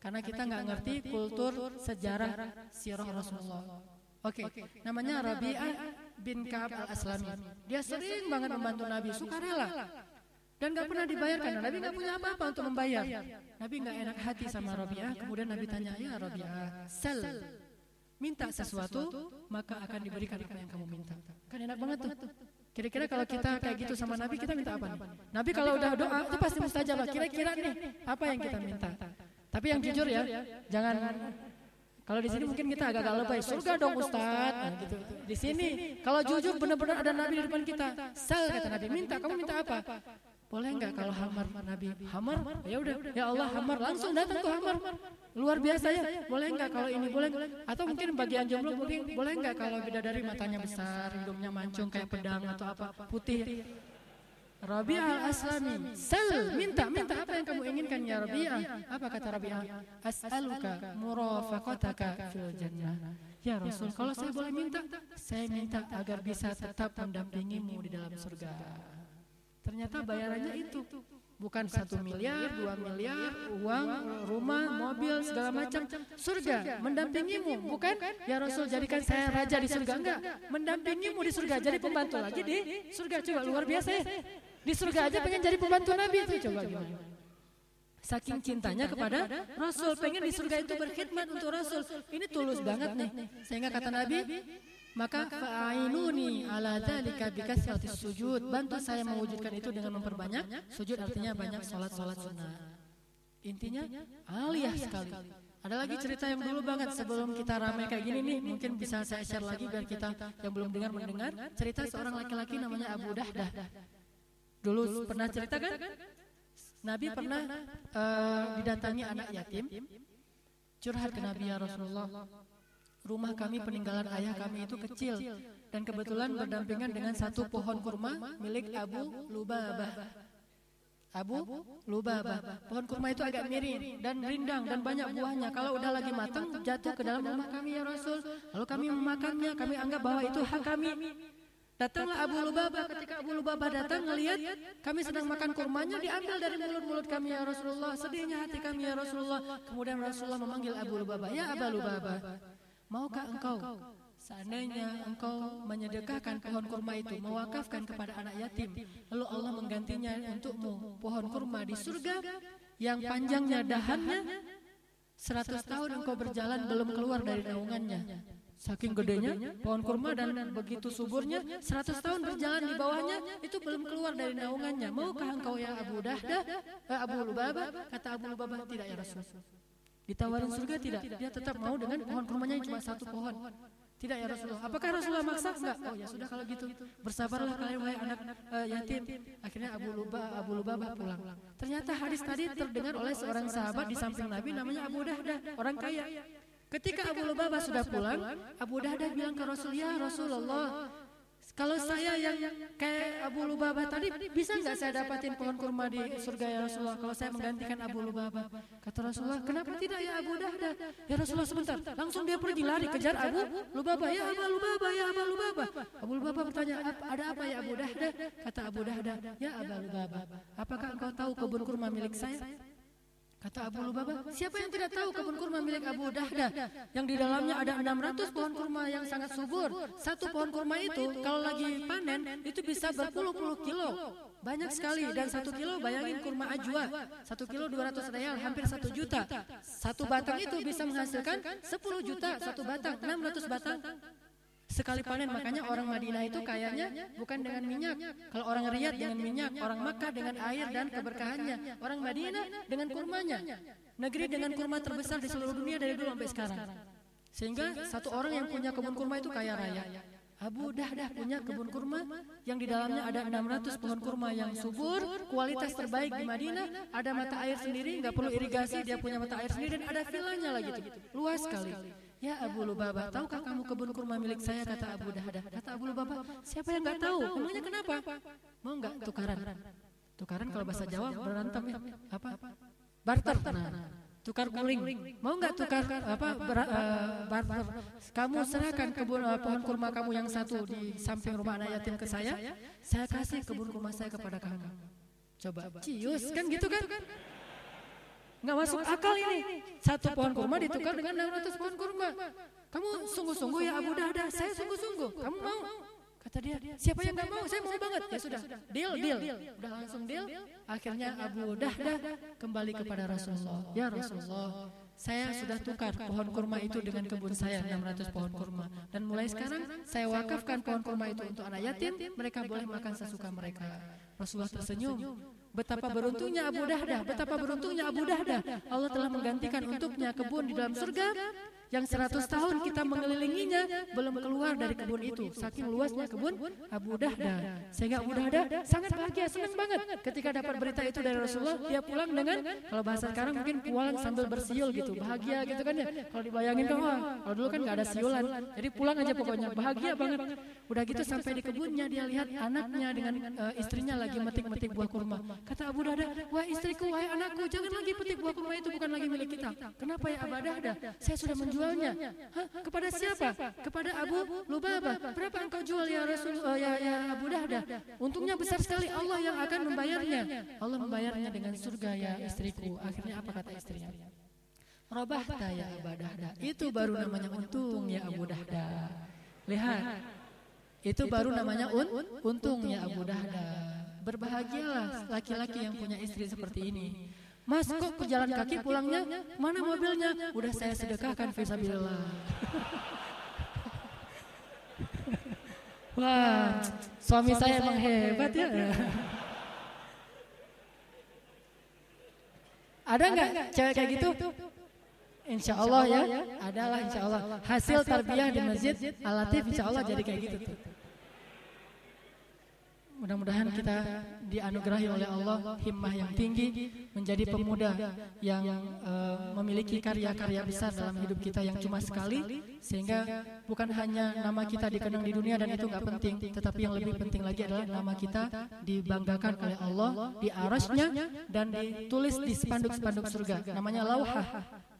Karena kita nggak ngerti kultur sejarah sirah Rasulullah. Oke, okay. namanya Rabi'ah bin Ka'ab al-Aslami. Dia sering banget membantu Nabi, sukarela. Dan gak pernah dibayarkan. Nabi gak punya apa-apa untuk membayar. Nabi gak enak hati sama Rabi'ah. Kemudian Nabi tanya, ya Rabi'ah, sel. Minta sesuatu, maka akan diberikan apa yang kamu minta. Kan enak banget tuh. Kira-kira kalau kita kayak gitu sama Nabi, kita minta apa nih? Nabi kalau udah doa, itu pasti mustajab. Kira-kira nih, apa yang kita minta? Tapi yang jujur ya, jangan kalau di sini mungkin kita agak-agak lebay, surga dong Ustaz. Nah, gitu. Di sini kalau jujur benar-benar ada Nabi di depan kita. Sel kata Nabi, minta, kamu minta apa? Boleh enggak kalau hamar Nabi? Hamar? Ya udah, ya Allah hamar. Langsung datang tuh hamar. Luar biasa ya. Boleh enggak kalau ini? boleh? Atau mungkin bagian jomblo mungkin boleh enggak kalau bidadari matanya besar, hidungnya mancung kayak pedang atau apa? Putih. Rabi'ah al-Aslami Sal, minta, minta apa yang kamu inginkan ya Rabi'ah? Apa kata Rabi'ah? As'aluka murafaqataka fil jannah. Ya Rasul, kalau saya boleh minta Saya minta agar bisa tetap mendampingimu di dalam surga. Ternyata bayarannya itu. Bukan satu miliar, dua miliar, uang, rumah, mobil, segala macam. Surga, mendampingimu. Bukan, ya Rasul jadikan saya raja di surga. Enggak, mendampingimu di surga. Jadi pembantu lagi di surga. Coba luar biasa ya. Di surga aja pengen jadi pembantu Nabi itu. Coba gimana. Saking cintanya kepada Rasul. Pengen di surga itu berkhidmat untuk Rasul. Ini tulus banget nih. Sehingga kata Nabi, maka fa'ainuni ala dzalika bikasratis sujud. Bantu saya mewujudkan itu dengan memperbanyak sujud artinya banyak salat-salat sunnah. Intinya aliyah sekali. Ada lagi cerita yang dulu banget sebelum kita ramai kayak gini nih, mungkin bisa saya share lagi biar kita yang belum dengar mendengar. Cerita seorang laki-laki namanya Abu Dahdah. Dulu pernah cerita kan? Nabi pernah uh, didatangi anak yatim, curhat ke Nabi ya Rasulullah. Rumah kami peninggalan ayah kami itu kecil dan kebetulan berdampingan dengan satu pohon kurma milik Abu Lubabah. Abu Lubabah. Pohon kurma itu agak miring dan rindang dan banyak buahnya. Kalau udah lagi matang, jatuh ke dalam rumah kami ya Rasul. Lalu kami memakannya, kami anggap bahwa itu hak kami. Datanglah Abu Lubabah. Ketika Abu Lubabah datang melihat kami sedang makan kurmanya, diambil dari mulut-mulut kami ya Rasulullah. Sedihnya hati kami ya Rasulullah. Kemudian Rasulullah memanggil Abu Lubabah, ya Abu Lubabah, maukah engkau Seandainya engkau menyedekahkan pohon kurma itu, mewakafkan kepada anak yatim, lalu Allah menggantinya untukmu pohon kurma di surga yang panjangnya dahannya seratus tahun engkau berjalan belum keluar dari naungannya. Saking gedenya pohon kurma dan begitu suburnya seratus tahun berjalan di bawahnya itu belum keluar dari naungannya. Maukah engkau ya Abu Dahdah, eh, Abu Lubabah? Kata Abu Lubabah tidak ya Rasul. Ditawarin surga tidak, dia tetap mau dengan pohon kurmanya yang cuma satu pohon. Tidak ya Rasulullah. Apakah Rasulullah maksa? Enggak. Oh ya sudah kalau gitu. Bersabarlah kalian wahai anak uh, yatim. Akhirnya Abu Luba Abu Lubabah pulang. Ternyata hadis tadi terdengar oleh seorang sahabat di samping Nabi namanya Abu Dahdah, orang kaya. Ketika Abu Lubabah sudah pulang, Abu Dahdah bilang ke Rasul, "Ya Rasulullah, kalau saya yang kayak Abu Lubabah tadi, bisa nggak saya dapatin pohon kurma di surga ya Rasulullah? Kalau saya menggantikan Abu Lubabah, kata Rasulullah, kenapa tidak ya Abu Dahdah? Ya Rasulullah sebentar, langsung dia pergi lari kejar Abu Lubabah. Ya Abu Lubabah, ya Abu Lubabah. Abu Lubabah bertanya, ada apa ya Abu Dahdah? Kata Abu Dahdah, ya Abu Lubabah, apakah engkau tahu kebun kurma milik saya? Kata Abu Lubabah, siapa yang tidak tahu kebun kurma milik Abu Dahdah yang di dalamnya ada 600 pohon kurma yang sangat subur. Satu pohon kurma itu kalau lagi panen itu bisa berpuluh-puluh kilo. Banyak sekali dan satu kilo bayangin kurma ajwa. Satu kilo 200 real hampir satu juta. Satu batang itu bisa menghasilkan 10 juta satu batang, 600 batang. Sekali panen makanya orang Madinah itu kayaknya bukan dengan minyak. Kalau orang Riyadh dengan minyak, orang Makkah dengan air dan keberkahannya. Orang Madinah dengan kurmanya. Negeri dengan kurma terbesar di seluruh dunia dari dulu sampai sekarang. Sehingga satu orang yang punya kebun kurma itu kaya raya. Abu Dahdah punya kebun kurma yang di dalamnya ada 600 pohon kurma yang subur, kualitas terbaik di Madinah, ada mata air sendiri, nggak perlu irigasi, dia punya mata air sendiri dan ada vilanya lagi. Luas sekali. Ya Abu Lubabah, tahukah kamu kebun kurma milik saya? Kata Abu Dahdah. Kata Abu Lubabah, siapa yang nggak tahu? Emangnya kenapa? Mau nggak tukaran? Tukaran kalau bahasa Jawa berantem ya? Apa? Barter. Nah, tukar guling. Mau nggak tukar apa? Ber, uh, barter. Kamu serahkan kebun uh, pohon kurma kamu yang satu di samping rumah anak yatim ke saya. Saya kasih kebun kurma saya kepada kamu. Coba cius kan gitu kan? Nggak masuk akal ini. Satu pohon kurma ditukar dengan 600 pohon kurma. Kamu sungguh-sungguh ya Abu Dahdah, saya sungguh-sungguh. Kamu mau? Kata dia, siapa yang nggak mau? Saya mau banget. Ya sudah, deal, deal. Udah langsung deal. Akhirnya Abu Dahdah kembali kepada Rasulullah. Ya Rasulullah, saya sudah tukar pohon kurma itu dengan kebun saya 600 pohon kurma. dan mulai sekarang saya wakafkan pohon kurma itu untuk anak yatim. mereka boleh makan sesuka mereka. Rasulullah tersenyum Betapa beruntungnya Abu Dahdah, betapa beruntungnya Abu Dahdah. Allah telah menggantikan untuknya kebun di dalam surga yang seratus tahun kita mengelilinginya belum keluar dari kebun itu. saking luasnya kebun Abu Dahda. Sehingga Abu Dahda sangat bahagia senang banget ketika dapat berita itu dari Rasulullah dia pulang dengan kalau bahasa sekarang mungkin pulang sambil bersiul gitu bahagia gitu. kan ya? Kalau dibayangin kan wah kalau dulu kan nggak ada siulan. jadi pulang aja pokoknya. bahagia banget. udah gitu sampai di kebunnya dia lihat anaknya dengan uh, istrinya lagi metik-metik buah kurma kata Abu Dahda wah istriku wahai anakku jangan lagi petik buah kurma. itu bukan lagi milik kita kenapa ya Abu Dahda saya sudah menjual menjualnya? Hah? Kepada siapa? Kepada Abu Lubabah. Berapa engkau jual ya Rasul uh, ya, ya Abu Dahdah? Untungnya besar sekali Allah yang akan membayarnya. Allah membayarnya dengan surga ya istriku. Akhirnya apa kata istrinya? Robahta ya Abu Dahdah. Itu baru namanya untung ya Abu Dahdah. Lihat. Itu baru namanya un untung ya Abu Dahdah. Berbahagialah laki-laki yang punya istri seperti ini. Mas kok ke jalan kaki pulangnya? Mana mobilnya? Udah saya sedekahkan visabilillah. Wah, suami saya emang hebat ya. Ada nggak cewek kayak gitu? Insya Allah ya, adalah insya Allah hasil tarbiyah di masjid Al-Latif insya Allah jadi kayak gitu tuh. Mudah-mudahan kita dianugerahi oleh Allah himmah yang tinggi menjadi pemuda yang uh, memiliki karya-karya besar dalam hidup kita yang cuma sekali sehingga bukan hanya nama kita dikenang di dunia dan itu nggak penting tetapi yang lebih penting lagi adalah nama kita dibanggakan oleh Allah di arasnya dan ditulis di spanduk-spanduk surga. namanya lauhah.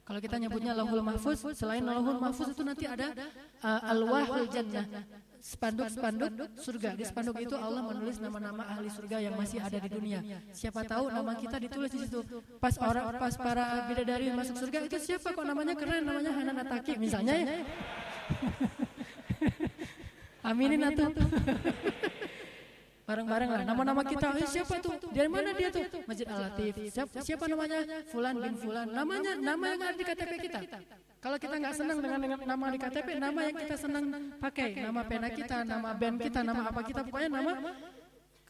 Kalau kita nyebutnya lauhul mahfuz selain lauhul mahfuz itu nanti ada uh, alwahul jannah spanduk-spanduk surga. Di spanduk itu Allah menulis nama-nama ahli surga yang masih ada di dunia. Siapa tahu nama kita ditulis di situ. Pas orang pas para bidadari masuk surga itu siapa? kok namanya keren namanya Hanan Ataki misalnya ya. Aminin atau bareng-bareng lah. Nama-nama kita eh, siapa tuh? dari mana dia tuh? Masjid Al Latif siapa, siapa namanya? Fulan bin Fulan namanya nama yang ada di KTP kita kalau kita nggak senang dengan, dengan nama di KTP, nama yang kita senang pakai, nama pena kita, nama band kita, nama apa kita, pokoknya nama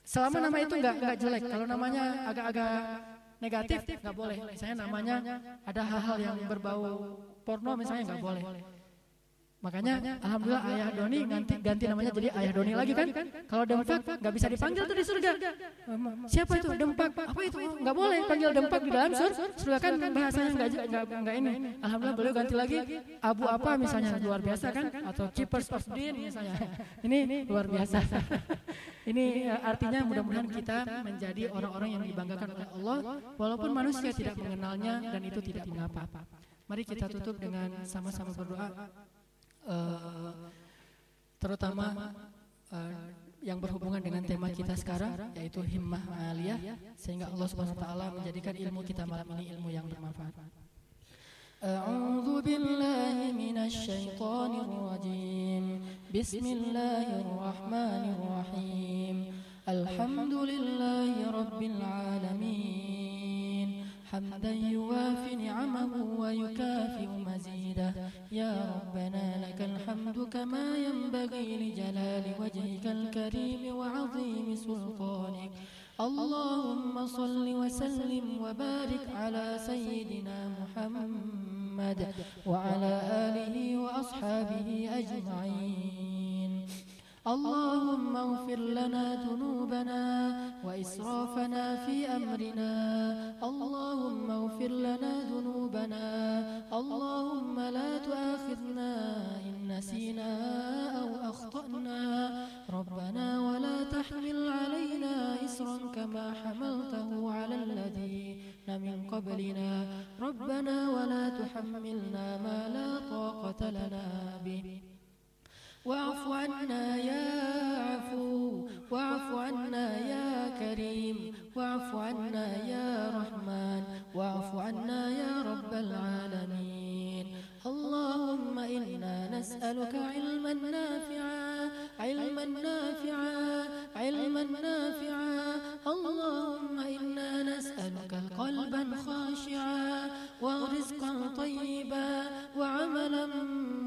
selama nama itu nggak nggak jelek. Kalau namanya agak-agak negatif nggak boleh. Misalnya namanya ada hal-hal yang berbau porno misalnya nggak boleh. Makanya alhamdulillah ayah Doni ganti ganti namanya jadi ayah Doni lagi kan? Kalau Dempak nggak bisa dipanggil tuh di surga. Siapa itu Dempak? Apa itu? Nggak boleh panggil Dempak di dalam sur. Surga kan bahasanya nggak nggak nggak ini. Alhamdulillah beliau ganti lagi Abu apa misalnya luar biasa kan? Atau Keepers of Din misalnya. Ini luar biasa. Ini eh, artinya mudah-mudahan kita menjadi orang-orang yang dibanggakan oleh Allah walaupun manusia tidak mengenalnya dan itu tidak mengapa. Mari kita tutup dengan sama-sama berdoa Eh, terutama uh, yang berhubungan dengan tema kita sekarang yaitu himmah aliyah sehingga Allah Subhanahu wa taala menjadikan ilmu kita malam ini ilmu yang bermanfaat. A'udzu billahi minasy syaithanir rajim. Bismillahirrahmanirrahim. Alhamdulillahi rabbil alamin. حمدا يوافي نعمه ويكافئ مزيده. يا ربنا لك الحمد كما ينبغي لجلال وجهك الكريم وعظيم سلطانك. اللهم صل وسلم وبارك على سيدنا محمد وعلى آله وأصحابه أجمعين. اللهم اغفر لنا ذنوبنا وإسرافنا في أمرنا. اللهم اغفر لنا ذنوبنا. اللهم لا تؤاخذنا إن نسينا أو أخطأنا. ربنا ولا تحمل علينا إسرا كما حملته على الذين من قبلنا. ربنا ولا تحملنا ما لا طاقة لنا به. واعف عنا يا عفو واعف عنا يا كريم واعف عنا يا رحمن واعف عنا يا رب العالمين. اللهم إنا نسألك علما نافعا علما نافعا علما نافعا. اللهم إنا نسألك قلبا خاشعا ورزقا طيبا وعملا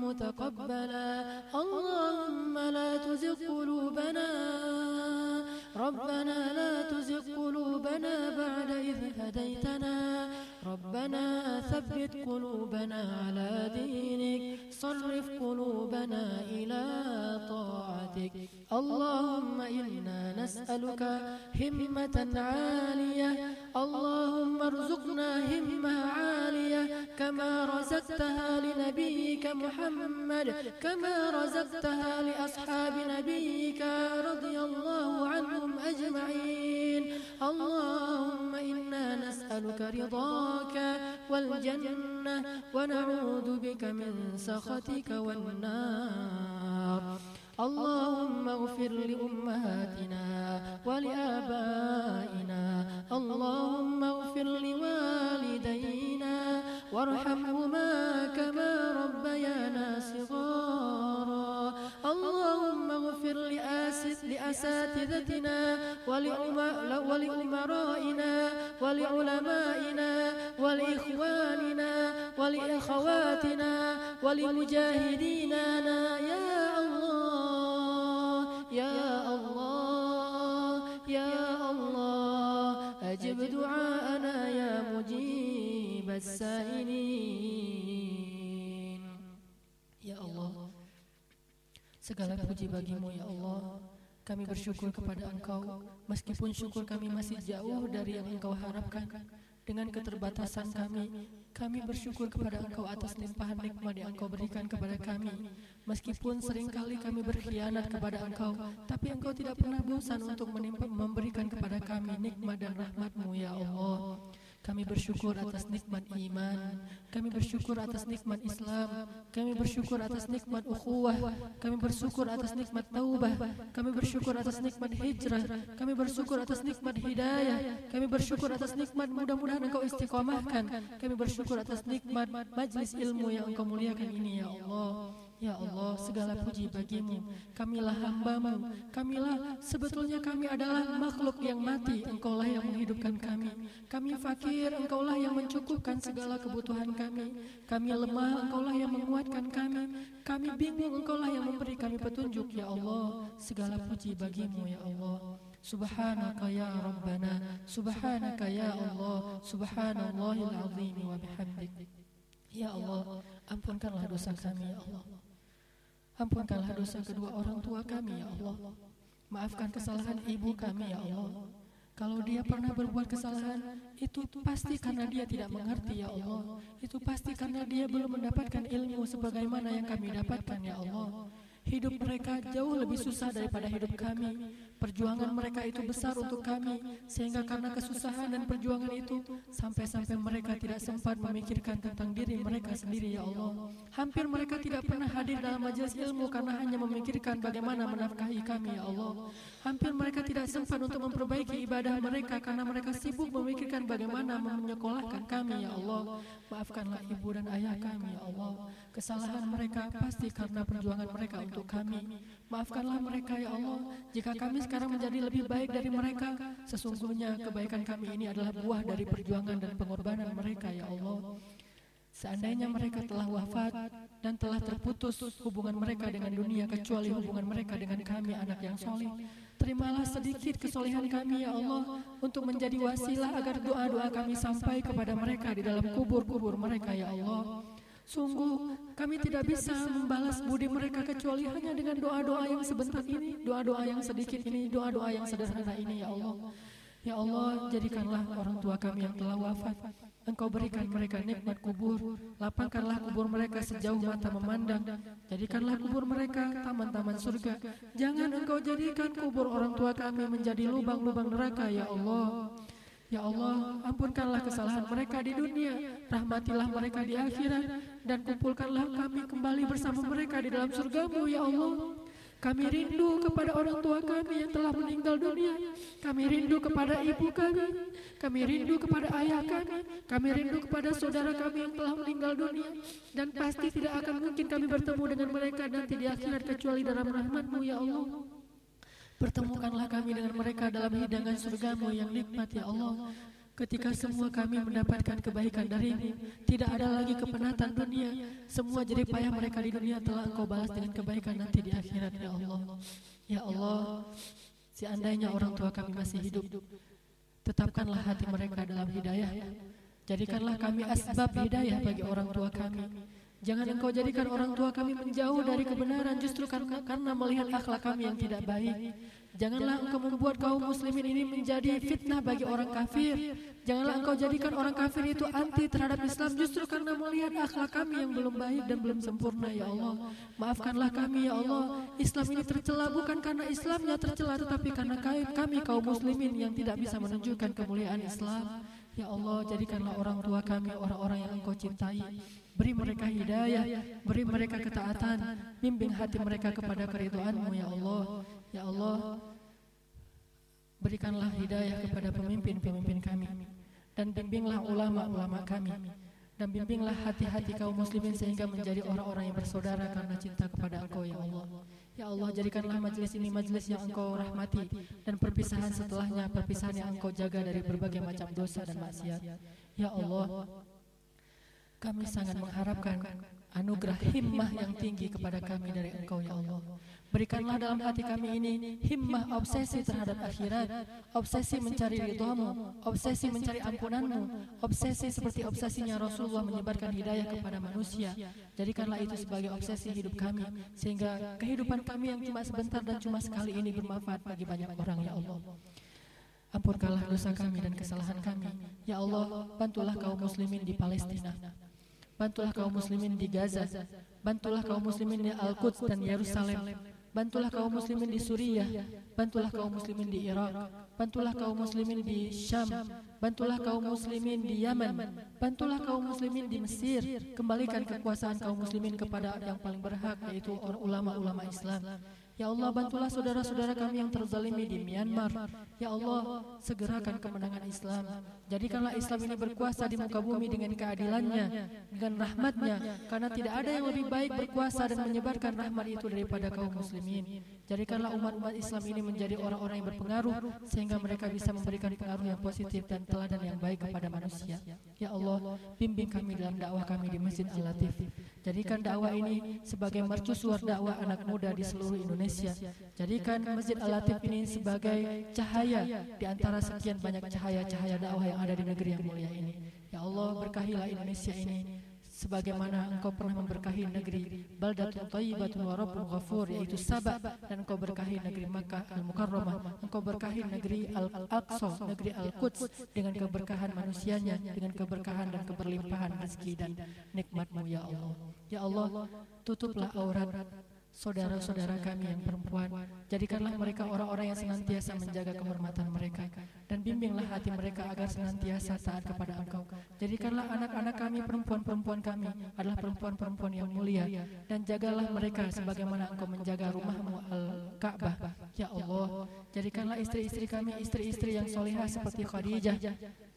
متقبلا. اللهم لا تزغ قلوبنا ربنا لا تزغ قلوبنا بعد إذ هديتنا. ربنا ثبت قلوبنا على دينك. صرف قلوبنا إلى طاعتك. اللهم إنا نسألك همة عالية. اللهم ارزقنا همة عالية. كما رزقتها لنبيك محمد. كما رزقتها لأصحاب نبيك رضي الله عنهم أجمعين. اللهم إنا نسألك رضاك والجنة. ونعوذ بك من سخطك. والنار. اللهم اغفر لأمهاتنا ولآبائنا. اللهم اغفر لوالدينا. وارحمهما كما ربيانا صغارا. اللهم اغفر لأساتذتنا ولأمرائنا ولعلمائنا ولإخواننا ولأخواتنا ولمجاهدينا يا الله يا الله يا الله. أجب دعاءنا يا مجيب السائلين. Segala puji bagimu ya Allah. Kami bersyukur kepada engkau. Meskipun syukur kami masih jauh dari yang engkau harapkan. Dengan keterbatasan kami Kami bersyukur kepada engkau atas limpahan nikmat yang engkau berikan kepada kami. Meskipun sering kali kami berkhianat kepada engkau Tapi engkau tidak pernah bosan untuk memberikan kepada kami nikmat dan rahmatmu ya Allah kami bersyukur atas nikmat iman. Kami bersyukur atas nikmat Islam. Kami bersyukur atas nikmat ukhuwah. Kami bersyukur atas nikmat taubah. Kami bersyukur atas nikmat hijrah. Kami bersyukur atas nikmat hidayah. Kami bersyukur atas nikmat mudah-mudahan Engkau istiqomahkan. Kami bersyukur atas nikmat majlis ilmu yang Engkau muliakan ini ya Allah. Ya Allah, segala puji bagimu. Kamilah hambamu. Kamilah sebetulnya kami adalah makhluk yang mati. Engkaulah yang menghidupkan kami. Kami fakir, engkaulah yang mencukupkan segala kebutuhan kami. Kami lemah, engkaulah yang menguatkan kami. Kami bingung, engkaulah yang memberi kami petunjuk. Ya Allah, segala puji bagimu ya Allah. Subhanaka ya Rabbana Subhanaka ya Allah Subhanallahil azim wa bihamdik Ya Allah Ampunkanlah dosa kami ya Allah Ampunkanlah dosa kedua orang tua kami ya Allah. Maafkan kesalahan ibu kami ya Allah. Kalau dia pernah berbuat kesalahan, itu pasti karena dia tidak mengerti ya Allah. Itu pasti karena dia belum mendapatkan ilmu sebagaimana yang kami dapatkan ya Allah. Hidup mereka jauh lebih susah daripada hidup kami. Perjuangan mereka itu besar untuk kami, sehingga karena kesusahan dan perjuangan itu, sampai-sampai mereka tidak sempat memikirkan tentang diri mereka sendiri, ya Allah. Hampir mereka tidak pernah hadir dalam majelis ilmu karena hanya memikirkan bagaimana menafkahi kami, ya Allah. Hampir mereka tidak sempat untuk memperbaiki ibadah mereka karena mereka sibuk memikirkan bagaimana menyekolahkan kami, ya Allah. Maafkanlah ibu dan ayah kami, ya Allah. Kesalahan mereka pasti karena perjuangan mereka untuk kami. Maafkanlah mereka ya Allah Jika kami sekarang menjadi lebih baik dari mereka Sesungguhnya kebaikan kami ini adalah buah dari perjuangan dan pengorbanan mereka ya Allah Seandainya mereka telah wafat dan telah terputus hubungan mereka dengan dunia kecuali hubungan mereka dengan kami anak yang soleh. Terimalah sedikit kesolehan kami ya Allah untuk menjadi wasilah agar doa-doa kami sampai kepada mereka di dalam kubur-kubur mereka ya Allah. Sungguh kami tidak bisa membalas budi mereka kecuali hanya dengan doa-doa yang sebentar ini, doa-doa yang sedikit ini, doa-doa yang sederhana ini ya Allah. Ya Allah, jadikanlah orang tua kami yang telah wafat. Engkau berikan mereka nikmat kubur, lapangkanlah kubur mereka sejauh mata memandang. Jadikanlah kubur mereka taman-taman surga. Jangan engkau jadikan kubur orang tua kami menjadi lubang-lubang neraka ya Allah. Ya Allah, ampunkanlah kesalahan mereka di dunia, rahmatilah mereka di akhirat, dan kumpulkanlah kami kembali bersama mereka di dalam surgamu, Ya Allah. Kami rindu kepada orang tua kami yang telah meninggal dunia. Kami rindu kepada ibu kami. Kami rindu kepada ayah kami. Kami rindu kepada saudara kami yang telah meninggal dunia. Dan pasti tidak akan mungkin kami bertemu dengan mereka nanti di akhirat kecuali dalam rahmatmu, Ya Allah. Pertemukanlah kami dengan mereka dalam hidangan surgamu yang nikmat ya Allah. Ketika semua kami mendapatkan kebaikan darimu, tidak ada lagi kepenatan dunia. Semua jerih payah mereka di dunia telah engkau balas dengan kebaikan nanti di akhirat ya Allah. Ya Allah, seandainya orang tua kami masih hidup, tetapkanlah hati mereka dalam hidayah. Jadikanlah kami asbab hidayah bagi orang tua kami. Jangan engkau jadikan orang tua kami menjauh dari kebenaran justru karena, karena melihat akhlak kami yang tidak baik. Janganlah engkau membuat kaum muslimin ini menjadi fitnah bagi orang kafir. Janganlah engkau jadikan orang kafir itu anti terhadap Islam justru karena melihat akhlak kami yang belum baik dan belum sempurna ya Allah. Maafkanlah kami ya Allah. Islam ini tercela bukan karena Islamnya tercela tetapi karena kami kaum muslimin yang tidak bisa menunjukkan kemuliaan Islam. Ya Allah, jadikanlah orang tua kami orang-orang yang Engkau cintai. Beri mereka hidayah, beri mereka ketaatan, bimbing hati mereka kepada keriduanmu ya Allah. Ya Allah, berikanlah hidayah kepada pemimpin-pemimpin kami dan bimbinglah ulama-ulama kami dan bimbinglah hati-hati kaum muslimin sehingga menjadi orang-orang yang bersaudara karena cinta kepada Engkau ya Allah. Ya Allah jadikanlah majlis ini majlis yang Engkau rahmati dan perpisahan setelahnya perpisahan yang Engkau jaga dari berbagai macam dosa dan maksiat. Ya Allah, kami sangat mengharapkan anugerah himmah yang tinggi kepada kami dari Engkau ya Allah. Berikanlah dalam hati kami ini himmah obsesi terhadap akhirat, obsesi mencari ridhamu, obsesi mencari ampunanmu, obsesi seperti obsesinya Rasulullah menyebarkan hidayah kepada manusia. Jadikanlah itu sebagai obsesi hidup kami, sehingga kehidupan kami yang cuma sebentar dan cuma sekali ini bermanfaat bagi banyak orang ya Allah. Ampunkanlah dosa kami dan kesalahan kami. Ya Allah, bantulah kaum muslimin di Palestina. Bantulah kaum muslimin di Gaza. Bantulah kaum muslimin di Al-Quds dan Yerusalem. Bantulah kaum muslimin di Suriah, bantulah kaum muslimin di Irak, bantulah kaum muslimin di Syam, bantulah kaum muslimin di Yaman, bantulah kaum muslimin di Mesir, kembalikan kekuasaan kaum muslimin kepada yang paling berhak yaitu ulama-ulama Islam. Ya Allah bantulah saudara-saudara kami yang terzalimi di Myanmar. Ya Allah segerakan kemenangan Islam. Jadikanlah Islam ini berkuasa di muka bumi dengan keadilannya, dengan rahmatnya. Karena tidak ada yang lebih baik berkuasa dan menyebarkan rahmat itu daripada kaum muslimin. Jadikanlah umat-umat Islam ini menjadi orang-orang yang berpengaruh sehingga mereka bisa memberikan pengaruh yang positif dan teladan yang baik kepada manusia. Ya Allah, bimbing kami dalam dakwah kami di Masjid Al-Latif. Jadikan dakwah ini sebagai mercusuar dakwah anak muda di seluruh Indonesia Indonesia. Jadikan Masjid Al-Latif ini sebagai cahaya di antara sekian banyak cahaya-cahaya dakwah yang ada di negeri yang mulia ini. Ya Allah, berkahilah Indonesia ini sebagaimana engkau pernah memberkahi negeri. Baldatun thayyibatun wa rabbun ghafur yaitu Sabah. Dan engkau berkahi negeri Makkah al-Mukarramah. Engkau berkahi negeri Al-Aqsa negeri Al-Quds dengan keberkahan manusianya dengan keberkahan dan keberlimpahan rezeki dan nikmatmu ya Allah. Ya Allah tutuplah aurat saudara-saudara kami yang perempuan. Jadikanlah mereka orang-orang yang senantiasa menjaga kehormatan mereka. Dan bimbinglah hati mereka agar senantiasa taat kepada engkau. Jadikanlah anak-anak kami, perempuan-perempuan kami adalah perempuan-perempuan yang mulia. Dan jagalah mereka sebagaimana engkau menjaga rumahmu Al-Ka'bah. Ya Allah, jadikanlah istri-istri kami istri-istri yang solehah seperti Khadijah,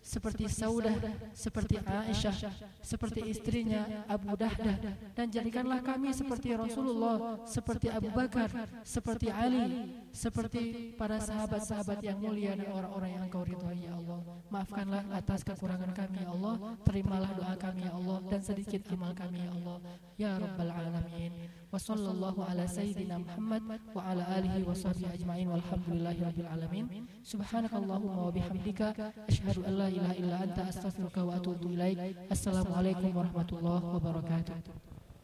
seperti Saudah, seperti Aisyah, seperti istrinya Abu Dahdah. Dan jadikanlah kami seperti Rasulullah, seperti Abu Bakar, seperti Ali, seperti para sahabat-sahabat yang mulia dan orang-orang yang Engkau ridhai ya Allah. Maafkanlah atas kekurangan kami ya Allah, terimalah doa kami ya Allah. dan sedikit amal kami ya Allah. Ya Rabbal Alamin. وصلى الله على سيدنا محمد وعلى آله وصحبه أجمعين. والحمد لله رب العالمين. سبحانك اللهم وبحمدك أشهد أن لا إله إلا أنت أستغفرك وأتوب إليك. السلام عليكم ورحمة الله وبركاته.